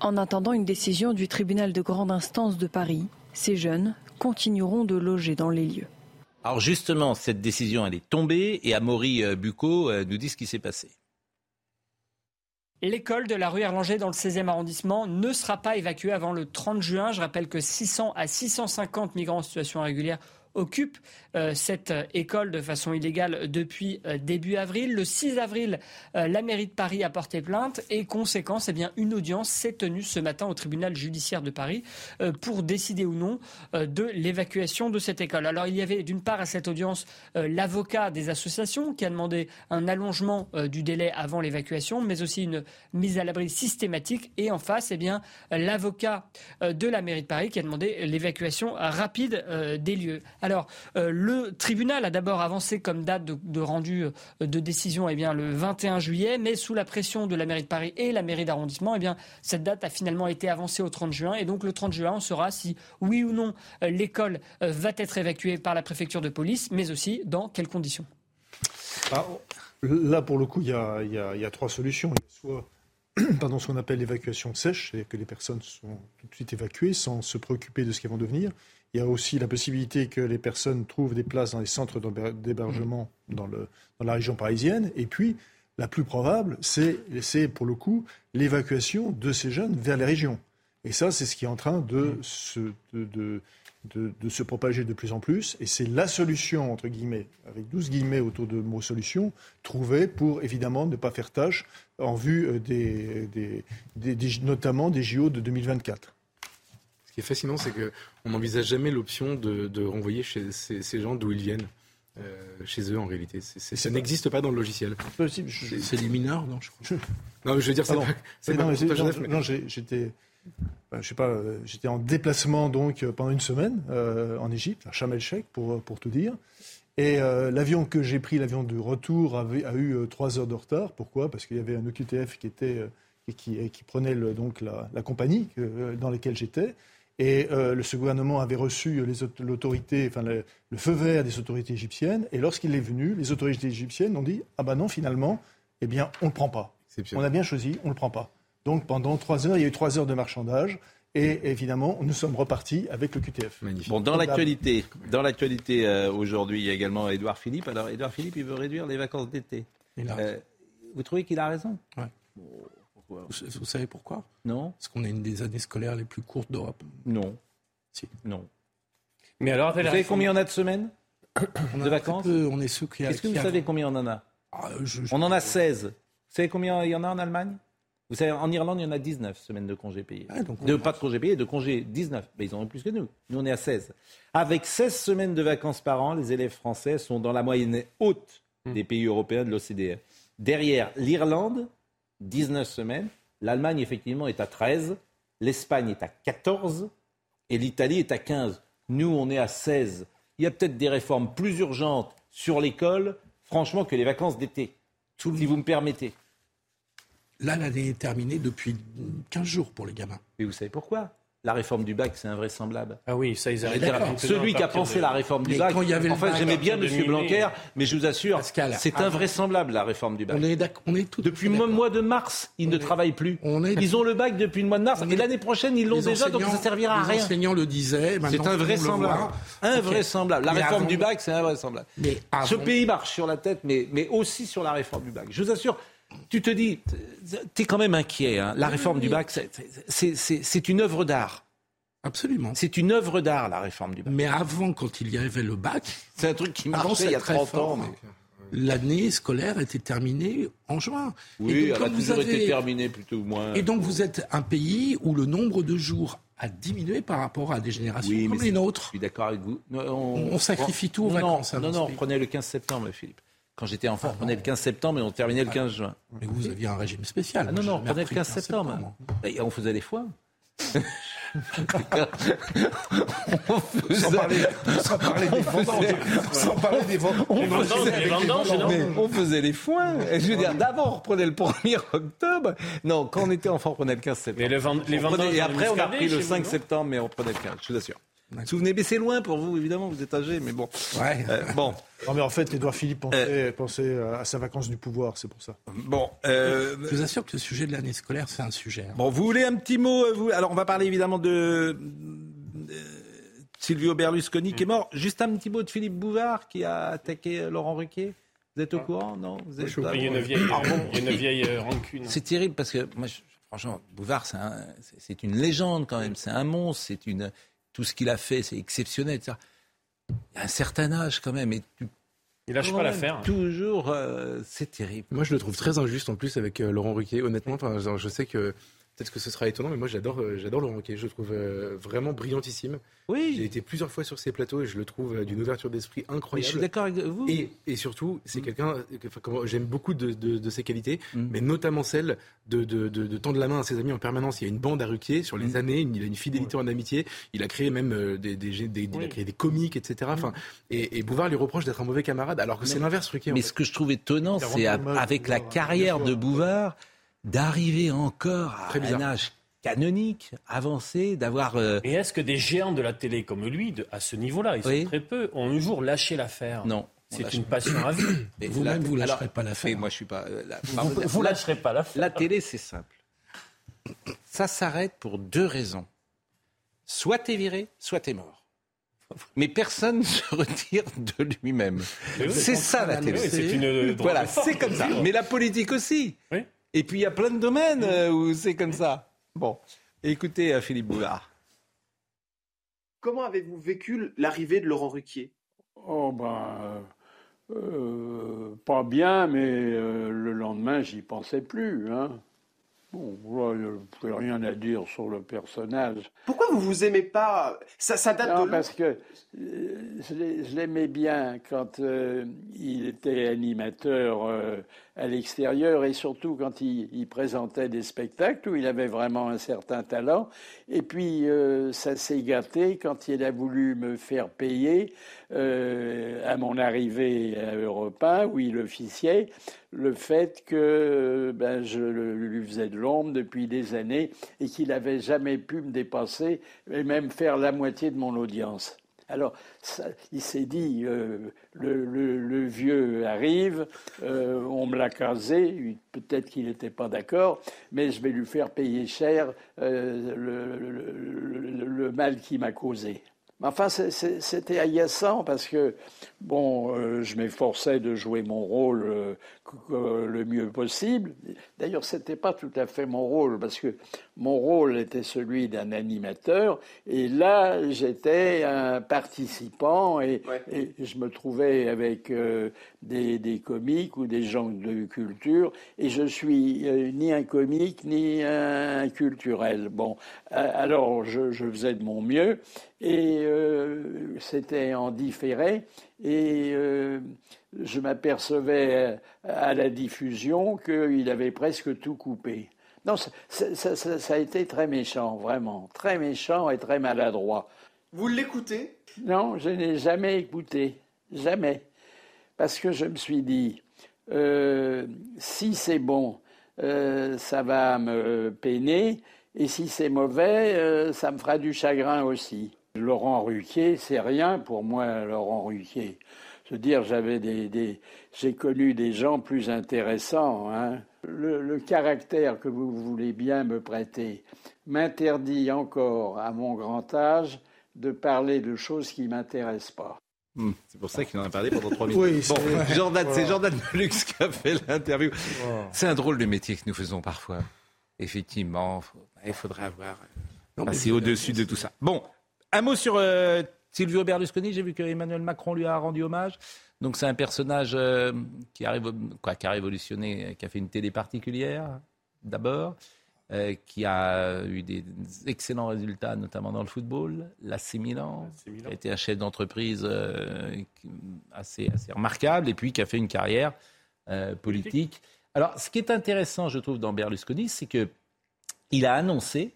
En attendant une décision du tribunal de grande instance de Paris, ces jeunes continueront de loger dans les lieux. Alors justement, cette décision, elle est tombée et Amaury euh, Bucco euh, nous dit ce qui s'est passé. L'école de la rue Erlanger dans le 16e arrondissement ne sera pas évacuée avant le 30 juin. Je rappelle que 600 à 650 migrants en situation irrégulière occupent euh, cette euh, école de façon illégale depuis euh, début avril. Le 6 avril, la mairie de Paris a porté plainte et conséquence, eh bien, une audience s'est tenue ce matin au tribunal judiciaire de Paris pour décider ou non de l'évacuation de cette école. Alors il y avait d'une part à cette audience l'avocat des associations qui a demandé un allongement du délai avant l'évacuation, mais aussi une mise à l'abri systématique. Et en face, eh bien, l'avocat de la mairie de Paris qui a demandé l'évacuation rapide des lieux. Alors, euh, le tribunal a d'abord avancé comme date de, rendu euh, de décision eh bien, le 21 juillet, mais sous la pression de la mairie de Paris et la mairie d'arrondissement, eh cette date a finalement été avancée au 30 juin. Et donc, le 30 juin, on saura si, oui ou non, euh, l'école va être évacuée par la préfecture de police, mais aussi dans quelles conditions. Ah, Là, pour le coup, il y a trois solutions. Il y a soit pardon, ce qu'on appelle l'évacuation sèche, c'est-à-dire que les personnes sont tout de suite évacuées sans se préoccuper de ce qu'elles vont devenir. Il y a aussi la possibilité que les personnes trouvent des places dans les centres d'héber- d'hébergement dans, le- dans la région parisienne. Et puis, la plus probable, c'est pour le coup l'évacuation de ces jeunes vers les régions. Et ça, c'est ce qui est en train de se, de, de- de- de se propager de plus en plus. Et c'est la solution, entre guillemets, avec 12 guillemets autour de mot solution, trouvée pour évidemment ne pas faire tâche en vue euh, des, des- des- des- notamment des JO de 2024. Ce qui est fascinant, c'est qu'on n'envisage jamais l'option de, de renvoyer chez ces, ces gens d'où ils viennent. euh, chez eux en réalité. Ça n'existe pas dans le logiciel. C'est des mineurs, non je crois. Non, je veux dire, c'est pas, pas non, j'étais, ben, je sais pas, euh, j'étais en déplacement donc euh, pendant une semaine euh, en Égypte, à Sharm el-Sheikh pour pour tout dire. Et euh, l'avion que j'ai pris, l'avion du retour, avait, a eu trois heures de retard. Pourquoi? Parce qu'il y avait un OQTF qui était et qui, qui prenait le- donc la, la compagnie que- dans laquelle j'étais. Et euh, le, ce gouvernement avait reçu l'autorité, enfin le, le feu vert des autorités égyptiennes. Et lorsqu'il est venu, les autorités égyptiennes ont dit ah ben non finalement, eh bien on le prend pas. On a bien choisi, on le prend pas. Donc pendant trois heures, il y a eu trois heures de marchandage. Et évidemment, nous sommes repartis avec le QTF. Bon, dans l'actualité, dans l'actualité euh, aujourd'hui, il y a également Édouard Philippe. Alors, Édouard Philippe, il veut réduire les vacances d'été. Il a Euh, vous trouvez qu'il a raison? Ouais. Pourquoi Vous, vous savez pourquoi? Non. Parce qu'on a une des années scolaires les plus courtes d'Europe. Non. Si. Non. Mais alors, Vous savez combien on a de semaines On a de vacances? peu, on est ceux qui. Est-ce que vous a- savez combien on en a? Ah, je- je- On en a 16. Vous savez combien il y en a en Allemagne? Vous savez, en Irlande, il y en a 19 semaines de congés payés. donc de, pas de congés payés, de congés 19. Mais ils en ont plus que nous. Nous, on est à 16. Avec 16 semaines de vacances par an, les élèves français sont dans la moyenne haute des pays européens de l'OCDE. Derrière l'Irlande, 19 semaines. L'Allemagne, effectivement, est à 13. L'Espagne est à 14. Et l'Italie est à 15. Nous, on est à 16. il y a peut-être des réformes plus urgentes sur l'école, franchement, que les vacances d'été. Si vous me permettez. Là, l'année est terminée depuis 15 jours pour les gamins. Mais vous savez pourquoi? La réforme du bac, c'est invraisemblable. Ah oui, ça, ils arrivent Celui qui a pensé la réforme du bac, en fait, j'aimais bien M. Blanquer, mais je vous assure, c'est invraisemblable la réforme du bac. On est, on est tout Depuis le mois de mars, ils ne travaillent plus. ils ont le bac depuis le mois de mars, et l'année prochaine, ils l'ont déjà, donc ça servira à rien. Les enseignants le disaient. C'est invraisemblable. Invraisemblable. La réforme du bac, c'est invraisemblable. Ce pays marche sur la tête, mais, mais aussi sur la réforme du bac. Je vous assure, tu te dis, tu es quand même inquiet. Hein. La réforme du bac, c'est une œuvre d'art. Absolument. C'est une œuvre d'art, la réforme du bac. Mais avant, quand il y avait le bac, c'est un truc qui marchait il y a 30 ans. L'année scolaire était terminée en juin. Oui, elle a toujours été terminée plutôt ou moins. Et donc vous êtes un pays où le nombre de jours a diminué par rapport à des générations comme les nôtres. Je suis d'accord avec vous. on, sacrifie tout aux vacances. Hein, non, non, on prenait le 15 septembre, Philippe. Quand j'étais enfant, on prenait le 15 septembre et on terminait le 15 juin. Mais vous aviez un régime spécial. Ah, non, non, on prenait le 15 septembre. Et on faisait les foins. sans, parler, sans parler des vendanges. Sans parler des vendanges. On faisait les foins. Je veux dire, d'abord, on reprenait le 1er octobre. Non, quand on était enfant, on prenait le 15 septembre. les vendanges et après, on a pris le 5 septembre, mais on prenait le 15, je vous assure. Souvenez, mais c'est loin pour vous, évidemment, vous êtes âgé, mais bon. Ouais. Euh, bon. Non, mais en fait, Édouard Philippe pensait, euh, à sa vacance du pouvoir, c'est pour ça. Bon. Euh, je vous assure que le sujet de l'année scolaire, c'est un sujet. Hein. Bon, vous voulez un petit mot vous... Alors, on va parler évidemment de. Silvio Berlusconi qui est mort. Juste un petit mot de Philippe Bouvard qui a attaqué Laurent Ruquier. Vous êtes au courant? Non vous êtes Il y a une vieille, il y a une vieille rancune. C'est terrible parce que moi, franchement, Bouvard, c'est une légende quand même. C'est un monstre. C'est une tout ce qu'il a fait, c'est exceptionnel. Il y a un certain âge quand même. Et il lâche pas l'affaire. Toujours, euh, c'est terrible. Moi, je le trouve très injuste en plus avec euh, Laurent Ruquier. Honnêtement, je sais que Peut-être que ce sera étonnant, mais moi j'adore, euh, j'adore Laurent Ruquier. Je le trouve euh, vraiment brillantissime. Oui. J'ai été plusieurs fois sur ses plateaux et je le trouve euh, d'une ouverture d'esprit incroyable. je suis d'accord avec vous. Et, et surtout, c'est mm. quelqu'un, j'aime beaucoup de, de, ses qualités, mm. mais notamment celle de, de, tendre la main à ses amis en permanence. Il y a une bande à Ruquier sur les mm. années, il a une fidélité en amitié. Il a créé même des, des, des il a créé des comiques, etc. Enfin, et, Bouvard lui reproche d'être un mauvais camarade, alors que c'est l'inverse, Ruquier. Mais ce que je trouve étonnant, c'est avec la carrière de Bouvard d'arriver encore à un âge canonique, avancé, d'avoir. Euh, Et est-ce que des géants de la télé comme lui, à ce niveau-là, ils sont très peu, ont un jour lâché l'affaire? Non. C'est une passion à vie. Vous-même, vous ne lâcherez pas l'affaire. Moi, je suis pas. Euh, vous ne lâcherez pas l'affaire. La télé, c'est simple. Ça s'arrête pour deux raisons. Soit t'es viré, soit t'es mort. Mais personne ne se retire de lui-même. C'est ça la télé. c'est une voilà, c'est comme ça. Mais la politique aussi. Et puis il y a plein de domaines euh, où c'est comme ça. Bon, écoutez euh, Philippe Boulard. Comment avez-vous vécu l'arrivée de Laurent Ruquier? Oh ben, euh, pas bien, mais euh, le lendemain, j'y pensais plus. Hein. Bon, n'y a rien à dire sur le personnage. Pourquoi vous vous aimez pas? Ça, ça date non, de parce que je l'aimais bien quand il était animateur à l'extérieur et surtout quand il, présentait des spectacles où il avait vraiment un certain talent. Et puis euh, ça s'est gâté quand il a voulu me faire payer euh, à mon arrivée à Europe 1 où il officiait le fait que ben, je lui faisais de depuis des années et qu'il n'avait jamais pu me dépasser et même faire la moitié de mon audience. Alors, il s'est dit, euh, le, vieux arrive, euh, on me l'a casé, peut-être qu'il n'était pas d'accord, mais je vais lui faire payer cher euh, le, mal qu'il m'a causé. Enfin, c'était agaçant parce que, bon, je m'efforçais de jouer mon rôle le mieux possible. D'ailleurs, ce n'était pas tout à fait mon rôle, parce que mon rôle était celui d'un animateur, et là, j'étais un participant, et, je me trouvais avec euh, des, des, comiques ou des gens de culture, et je suis euh, ni un comique, ni un culturel. Bon, alors, je, je faisais de mon mieux, et euh, c'était en différé, et je m'apercevais à la diffusion qu'il avait presque tout coupé. Non, ça, a été très méchant, vraiment, très méchant et très maladroit. Vous l'écoutez? Non, je n'ai jamais écouté. Jamais. Parce que je me suis dit, euh, si c'est bon, euh, ça va me peiner. Et si c'est mauvais, euh, ça me fera du chagrin aussi. Laurent Ruquier, c'est rien pour moi, Laurent Ruquier. Je veux dire, j'avais des, j'ai connu des gens plus intéressants. Hein. Le, le, caractère que vous voulez bien me prêter m'interdit encore, à mon grand âge, de parler de choses qui m'intéressent pas. Hmm, c'est pour ça qu'il en a parlé pendant trois minutes. Oui, bon, Jordan, c'est Jordan qui a fait l'interview. C'est un drôle de métier que nous faisons parfois. Effectivement, il faudrait avoir passé au-dessus de tout ça. Bon, un mot sur euh, Silvio Berlusconi. J'ai vu que Emmanuel Macron lui a rendu hommage. Donc c'est un personnage euh, qui, a, quoi, qui a révolutionné, qui a fait une télé particulière d'abord, euh, qui a eu des excellents résultats, notamment dans le football, l'AC Milan, qui a été un chef d'entreprise assez, assez remarquable, et puis qui a fait une carrière politique. Alors, ce qui est intéressant, je trouve, dans Berlusconi, c'est que il a annoncé,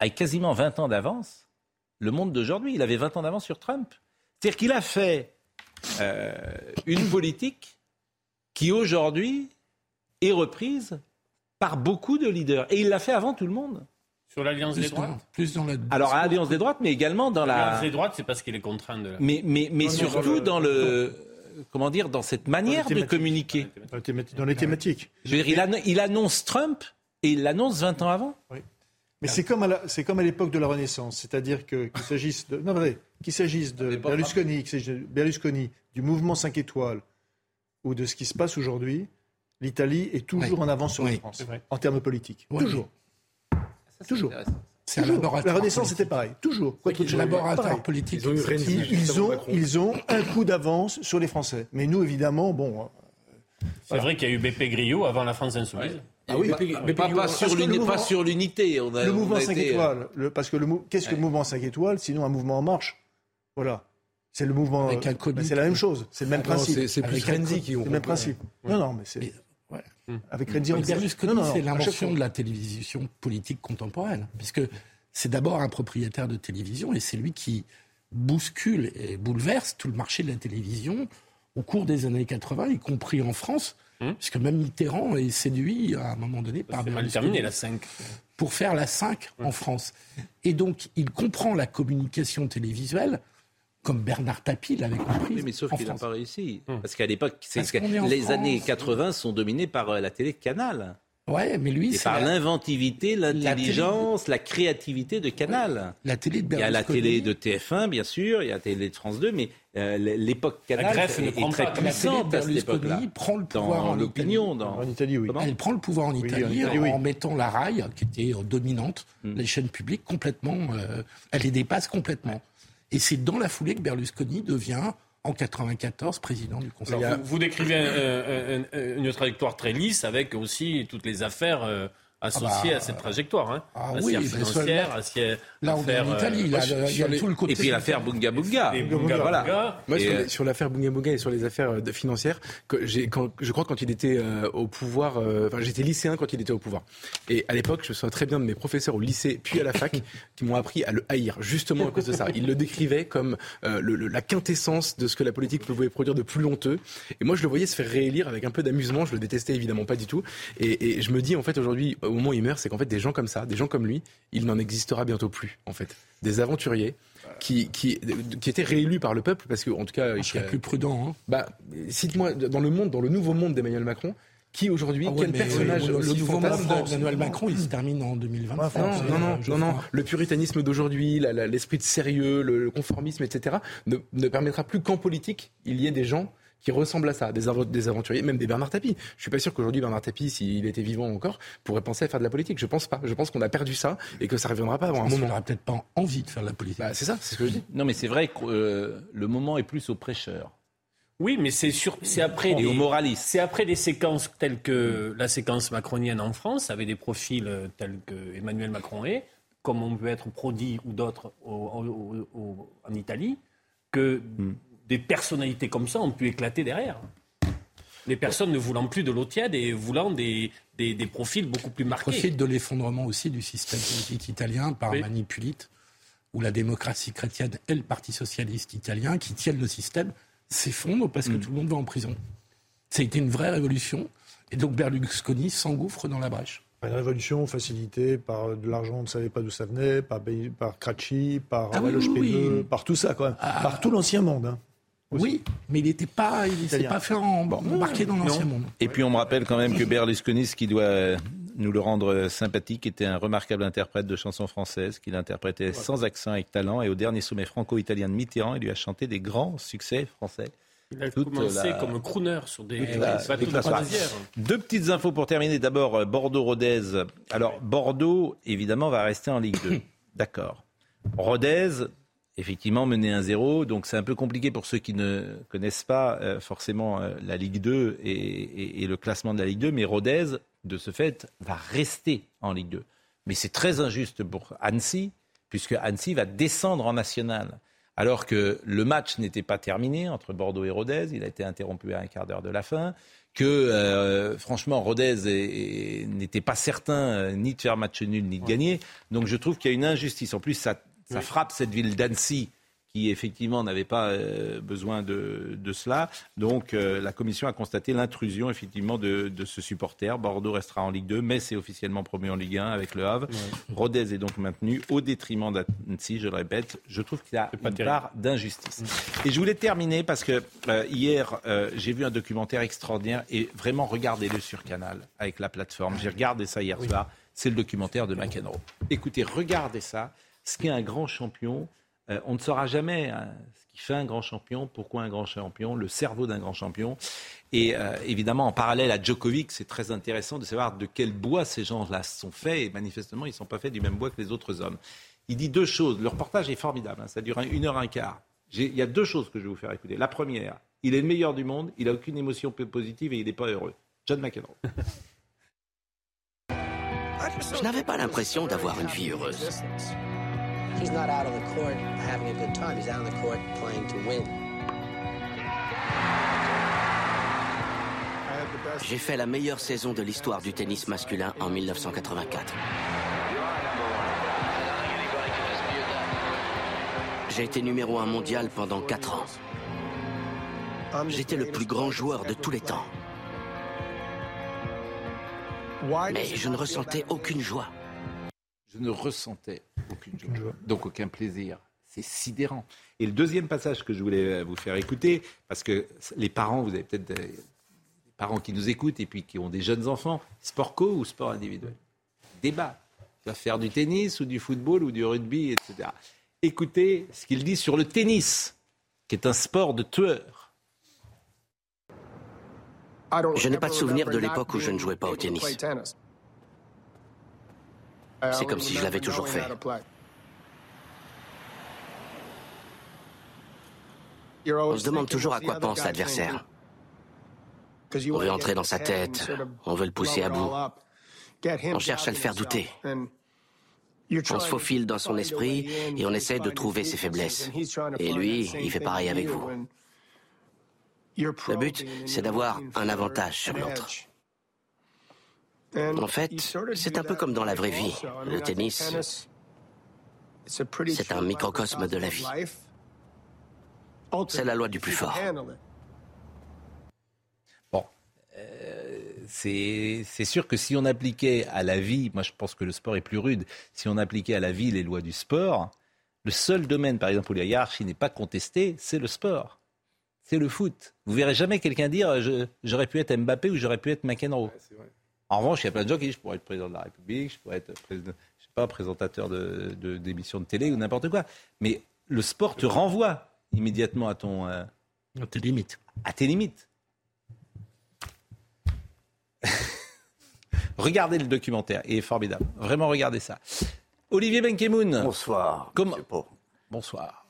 avec quasiment 20 ans d'avance, le monde d'aujourd'hui. Il avait 20 ans d'avance sur Trump. C'est-à-dire qu'il a fait euh, une politique qui, aujourd'hui, est reprise par beaucoup de leaders. Et il l'a fait avant tout le monde. Sur l'alliance des droites Plus dans la... Alors, à l'alliance des droites, mais également dans la... L'alliance des droites, c'est parce qu'il est contraint de... Mais, mais, mais surtout dans le comment dire, dans cette manière de communiquer. Dans les thématiques. Je veux dire, il, annonce Trump et il l'annonce 20 ans avant. Oui. Mais c'est comme, à c'est comme à l'époque de la Renaissance, c'est-à-dire que qu'il s'agisse de, non, vrai, qu'il s'agisse de Berlusconi, de Berlusconi, du mouvement 5 étoiles ou de ce qui se passe aujourd'hui, l'Italie est toujours en avance sur la France en termes politiques. Toujours. toujours. C'est un laboratoire. La Renaissance, c'était pareil, toujours. Quoi un laboratoire politique. Ils ont, ils, ont, ils ont un coup d'avance sur les Français. Mais nous, évidemment, bon. Euh, c'est vrai qu'il y a eu BP Griot avant la France insoumise. Ah oui, mais pas, pas, sur l'unité. Le mouvement 5 étoiles. Le, parce que qu'est-ce que le mouvement 5 étoiles Sinon un mouvement en marche? Voilà. C'est le mouvement. Ben, c'est la même chose. C'est le même principe. C'est plus Renzi qui ont. C'est le même principe. Non, non, mais c'est. Avec Renzi, Berlusconi, c'est l'invention de la télévision politique contemporaine, puisque c'est d'abord un propriétaire de télévision et c'est lui qui bouscule et bouleverse tout le marché de la télévision au cours des années 80, y compris en France, hum. puisque même Mitterrand est séduit à un moment donné par mal terminé la 5 pour faire la 5 en hum. France. Et donc il comprend la communication télévisuelle comme Bernard Tapie l'avait compris. Oui, mais sauf qu'il n'a pas réussi. Hum. Parce qu'à l'époque, les années 80 sont dominées par euh, la télé Canal. Ouais, mais lui, c'est par l'inventivité, l'intelligence, la, créativité de Canal. La télé de Il y a la télé de TF1, bien sûr, il y a la télé de France 2, mais euh, l'époque Canal est, est très puissante à cette époque-là. prend le pouvoir en l'opinion. En Italie, oui. Elle prend le pouvoir en Italie, en, mettant la RAI, qui était euh, dominante, hmm. les chaînes publiques, complètement. elle les dépasse complètement. Et c'est dans la foulée que Berlusconi devient en 94 président du Conseil. vous, décrivez une trajectoire très lisse avec aussi toutes les affaires euh, associé ah bah, à cette trajectoire. Hein. Ah oui, financière, là on est en Italie, il y a, tout le côté. Et puis l'affaire Bunga Bunga. voilà. Moi, sur, euh, sur l'affaire Bunga Bunga et sur les affaires euh, financières, que j'ai, quand, je crois quand il était euh, au pouvoir, enfin j'étais lycéen quand il était au pouvoir. Et à l'époque, je me souviens très bien de mes professeurs au lycée puis à la fac qui m'ont appris à le haïr, justement à cause de ça. Ils le décrivaient comme le, la quintessence de ce que la politique pouvait produire de plus honteux. Et moi, je le voyais se faire réélire avec un peu d'amusement. Je le détestais évidemment pas du tout. Et, et je me dis en fait aujourd'hui au moment où il meurt, c'est qu'en fait, des gens comme ça, des gens comme lui, il n'en existera bientôt plus, en fait. Des aventuriers qui, qui, qui étaient réélus par le peuple, parce que, en tout cas. Je serais plus prudent. Hein. Bah, cite-moi, dans le monde, dans le nouveau monde d'Emmanuel Macron, qui aujourd'hui, ah quel personnage le, le nouveau monde d'Emmanuel Macron, il se termine en 2020. non, non, non, non, non, le puritanisme d'aujourd'hui, l'esprit de sérieux, le, conformisme, etc., ne, ne permettra plus qu'en politique, il y ait des gens qui ressemblent à ça, des, des aventuriers, même des Bernard Tapie. Je suis pas sûr qu'aujourd'hui Bernard Tapie, s'il était vivant encore, pourrait penser à faire de la politique. Je pense pas. Je pense qu'on a perdu ça et que ça reviendra pas avant un moment. Il n'aura peut-être pas envie de faire de la politique. Bah, c'est ça, c'est ce que je dis. Non, mais c'est vrai que euh, le moment est plus au prêcheur. Oui, mais c'est après C'est après des séquences telles que la séquence macronienne en France, avec des profils euh, tels que Emmanuel Macron est, comme on peut être Prodi ou d'autres en Italie, que hmm des personnalités comme ça ont pu éclater derrière. Les personnes ne voulant plus de l'eau tiède et voulant des, des, profils beaucoup plus marqués. Profil de l'effondrement aussi du système politique italien par Manipulite. où la démocratie chrétienne et le Parti socialiste italien, qui tiennent le système, s'effondrent parce que tout le monde va en prison. Ça a été une vraie révolution. Et donc Berlusconi s'engouffre dans la brèche. Une révolution facilitée par de l'argent, on ne savait pas d'où ça venait, par, par Crachi, par Ah oui, Valoche oui, P2, oui. par tout ça, quand même. Ah. par tout l'ancien monde. hein. Oui, mais il n'était pas, il s'est pas fait en- embarquer dans l'ancien monde. Et puis on me rappelle quand même que Berlusconi, ce qui doit euh, nous le rendre euh, sympathique, était un remarquable interprète de chansons françaises qu'il interprétait sans accent avec talent. Et au dernier sommet franco-italien de Mitterrand, il lui a chanté des grands succès français. Il a Toute commencé la- comme crooner sur des la-. Deux petites infos pour terminer. D'abord, euh, Bordeaux-Rodez. Alors, Bordeaux, évidemment, va rester en Ligue 2. D'accord. Rodez, effectivement, mené 1-0. Donc, c'est un peu compliqué pour ceux qui ne connaissent pas euh, forcément euh, la Ligue 2 et, et- et le classement de la Ligue 2. Mais Rodez, de ce fait, va rester en Ligue 2. Mais c'est très injuste pour Annecy, puisque Annecy va descendre en national. Alors que le match n'était pas terminé entre Bordeaux et Rodez, il a été interrompu à un quart d'heure de la fin, que euh, franchement Rodez n'était pas certain ni de faire match nul ni de gagner. Donc je trouve qu'il y a une injustice. En plus, ça, ça frappe cette ville d'Annecy qui effectivement n'avait pas euh, besoin de, de cela. Donc euh, la commission a constaté l'intrusion effectivement de, de ce supporter. Bordeaux restera en Ligue 2, mais c'est officiellement promu en Ligue 1 avec le Havre. Rodez est donc maintenu au détriment d'Annecy, je le répète. Je trouve qu'il y a une terrible. part d'injustice. Et je voulais terminer parce que euh, hier, j'ai vu un documentaire extraordinaire et vraiment regardez-le sur Canal avec la plateforme. J'ai regardé ça hier soir. C'est le documentaire de McEnroe. Écoutez, regardez ça. Ce qu'est un grand champion, euh, on ne saura jamais hein, ce qui fait un grand champion, pourquoi un grand champion, le cerveau d'un grand champion. Et euh, évidemment, en parallèle à Djokovic, c'est très intéressant de savoir de quel bois ces gens-là sont faits. Et manifestement, ils ne sont pas faits du même bois que les autres hommes. Il dit deux choses. Le reportage est formidable. hein, ça dure un- une heure un quart. Il y a deux choses que je vais vous faire écouter. La première, il est le meilleur du monde. Il n'a aucune émotion positive et il n'est pas heureux. John McEnroe. Je n'avais pas l'impression d'avoir une vie heureuse. Court court. J'ai fait la meilleure saison de l'histoire du tennis masculin en 1984. J'ai été numéro un mondial pendant 4 ans. J'étais le plus grand joueur de tous les temps. Mais je ne ressentais aucune joie. Je ne ressentais aucune joie, donc aucun plaisir. C'est sidérant. Et le deuxième passage que je voulais euh, vous faire écouter, parce que les parents, vous avez peut-être des, des parents qui nous écoutent et puis qui ont des jeunes enfants, sport co ou sport individuel? Débat. Tu vas faire du tennis ou du football ou du rugby, etc. Écoutez ce qu'il dit sur le tennis, qui est un sport de tueur. Je n'ai pas de souvenir de l'époque où je ne jouais pas au tennis. C'est comme si je l'avais toujours fait. On se demande toujours à quoi pense l'adversaire. On veut entrer dans sa tête, on veut le pousser à bout. On cherche à le faire douter. On se faufile dans son esprit et on essaie de trouver ses faiblesses. Et lui, il fait pareil avec vous. Le but, c'est d'avoir un avantage sur l'autre. En fait, c'est un peu comme dans la vraie vie. Le tennis, c'est un microcosme de la vie. C'est la loi du plus fort. Bon, euh, c'est sûr que si on appliquait à la vie, moi je pense que le sport est plus rude, si on appliquait à la vie les lois du sport, le seul domaine, par exemple, où la hiérarchie n'est pas contestée, c'est le sport. C'est le foot. Vous verrez jamais quelqu'un dire j'aurais pu être Mbappé ou j'aurais pu être McEnroe. En revanche, il y a plein de gens qui disent je pourrais être président de la République, je pourrais être président- je sais pas, présentateur de, de- d'émissions de télé ou n'importe quoi. Mais le sport te renvoie immédiatement à ton. euh, à tes limites. À tes limites. regardez le documentaire, il est formidable. Vraiment, regardez ça. Olivier Benkemoun. Bonsoir. Comment Bonsoir.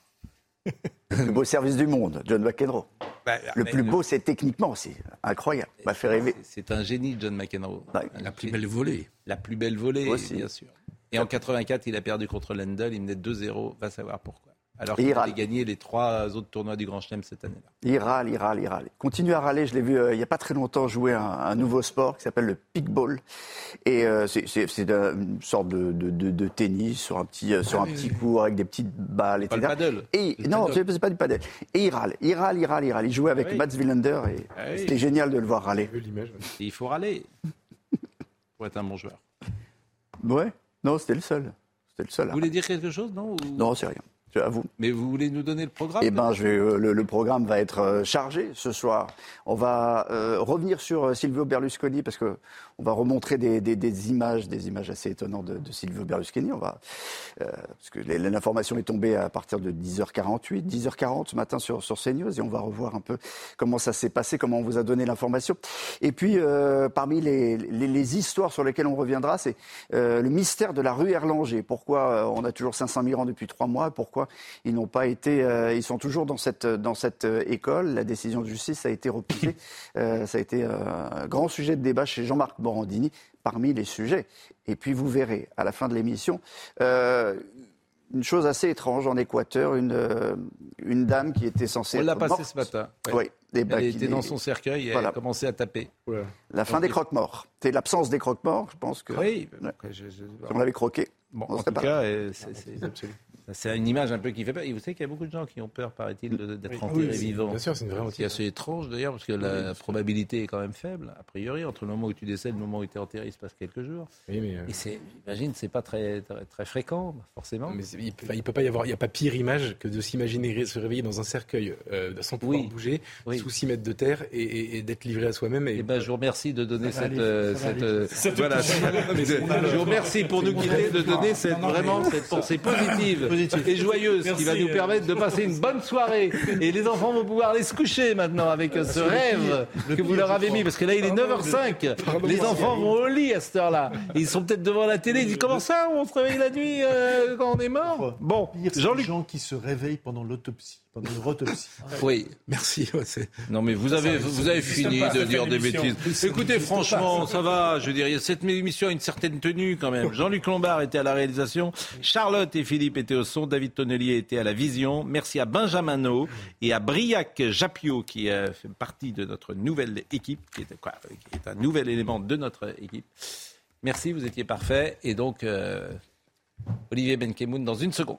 Le plus beau service du monde, John McEnroe. Bah, le plus beau, c'est techniquement, c'est incroyable. M'a fait rêver. C'est un génie, John McEnroe. La plus belle volée. La plus belle volée, Aussi. bien sûr. Et en 84, il a perdu contre Lendl, il menait 2-0, va savoir pourquoi. Alors qu'il a gagné les trois autres tournois du Grand Chelem cette année-là. Il râle, il râle, il râle. Continue à râler. Je l'ai vu euh, il n'y a pas très longtemps jouer un, un nouveau sport qui s'appelle le pickball. Et euh, c'est- c'est c'est un- une sorte de, de- de- de tennis sur un petit, euh, sur un petit court avec des petites balles, Pas etc. le paddle. Et Le non, paddle. c'est pas du padel. Et il râle, il râle, il râle, il râle. Il jouait avec Ah oui. Mats Wilander et Ah oui. c'était génial de le voir râler. Et il faut râler pour être un bon joueur. Ouais. Non, c'était le seul. C'était le seul. Vous voulez dire quelque chose, non ou- Non, c'est rien. Je avoue. Mais vous voulez nous donner le programme Eh ben, je vais, euh, le, le programme va être euh, chargé ce soir. On va euh, revenir sur euh, Silvio Berlusconi parce que on va remontrer des, des- des images, des images assez étonnantes de, de Silvio Berlusconi. On va euh, parce que l'information est tombée à partir de 10h48, 10h40 ce matin sur sur CNews et on va revoir un peu comment ça s'est passé, comment on vous a donné l'information. Et puis euh, parmi les, les- les histoires sur lesquelles on reviendra, c'est euh, le mystère de la rue Erlanger. Pourquoi euh, on a toujours 500 migrants depuis trois mois? Pourquoi ils n'ont pas été, euh, ils sont toujours dans cette dans cette euh, école. La décision de justice a été repoussée. Euh, ça a été euh, un grand sujet de débat chez Jean-Marc Morandini parmi les sujets. Et puis vous verrez à la fin de l'émission. euh, une chose assez étrange en Équateur, une, une dame qui était censée On l'a être passé morte. ce matin. Ouais. Oui. Ben, Elle qui était dans son cercueil et Voilà. elle a commencé à taper. La fin des croque-morts. C'est l'absence des croque-morts, je pense que. Oui. Ouais. après, je- je- Si on l'avait croqué. Bon, on en tout pas cas, c'est- c'est c'est une image un peu qui fait peur. Et vous savez qu'il y a beaucoup de gens qui ont peur, paraît-il, d'être Oui. enterrés Oui, c'est- vivants. bien sûr, c'est une vraie C'est assez étrange d'ailleurs, parce que la probabilité est quand même faible, a priori, entre le moment où tu décèdes et le moment où tu es enterré, il se passe quelques jours. Oui, mais, euh, Et c'est, j'imagine, c'est pas très, très, très fréquent, forcément. Mais il, peut- il peut pas y avoir, il y a pas pire image que de s'imaginer se réveiller dans un cercueil euh, sans pouvoir Oui. bouger, Oui. sous 6 mètres de terre et, et- et d'être livré à soi-même. Et Eh ben, je vous remercie de donner cette, aller, euh, cette, euh, Cette voilà. je vous remercie pour nous quitter de donner cette, vraiment cette pensée positive Et joyeuse qui va Merci, nous euh. permettre de passer une bonne soirée. Et les enfants vont pouvoir aller se coucher maintenant avec euh, ce rêve pire, que vous leur avez mis parce que là il est Pardon, 9h05. pardon, Les enfants vont au lit à cette heure-là. Ils sont peut-être devant la télé. Ils disent comment ça on se réveille la nuit euh, quand on est mort? Bon, Jean-Luc. gens qui se réveillent pendant l'autopsie, pendant une autopsie. Oui. Merci. ouais, Non mais vous avez vous avez fini pas, de dire des bêtises. Écoutez, franchement, pas. ça va. Je veux dire, cette émission a une certaine tenue quand même. Jean-Luc Lombard était à la réalisation, Charlotte et Philippe étaient au son, David Tonnelier était à la vision. Merci à Benjamin No et à Briac Japio qui euh, fait partie de notre nouvelle équipe, qui est, quoi, qui est un nouvel élément de notre équipe. Merci, vous étiez parfait. Et donc, euh, Olivier Benkemoun dans une seconde.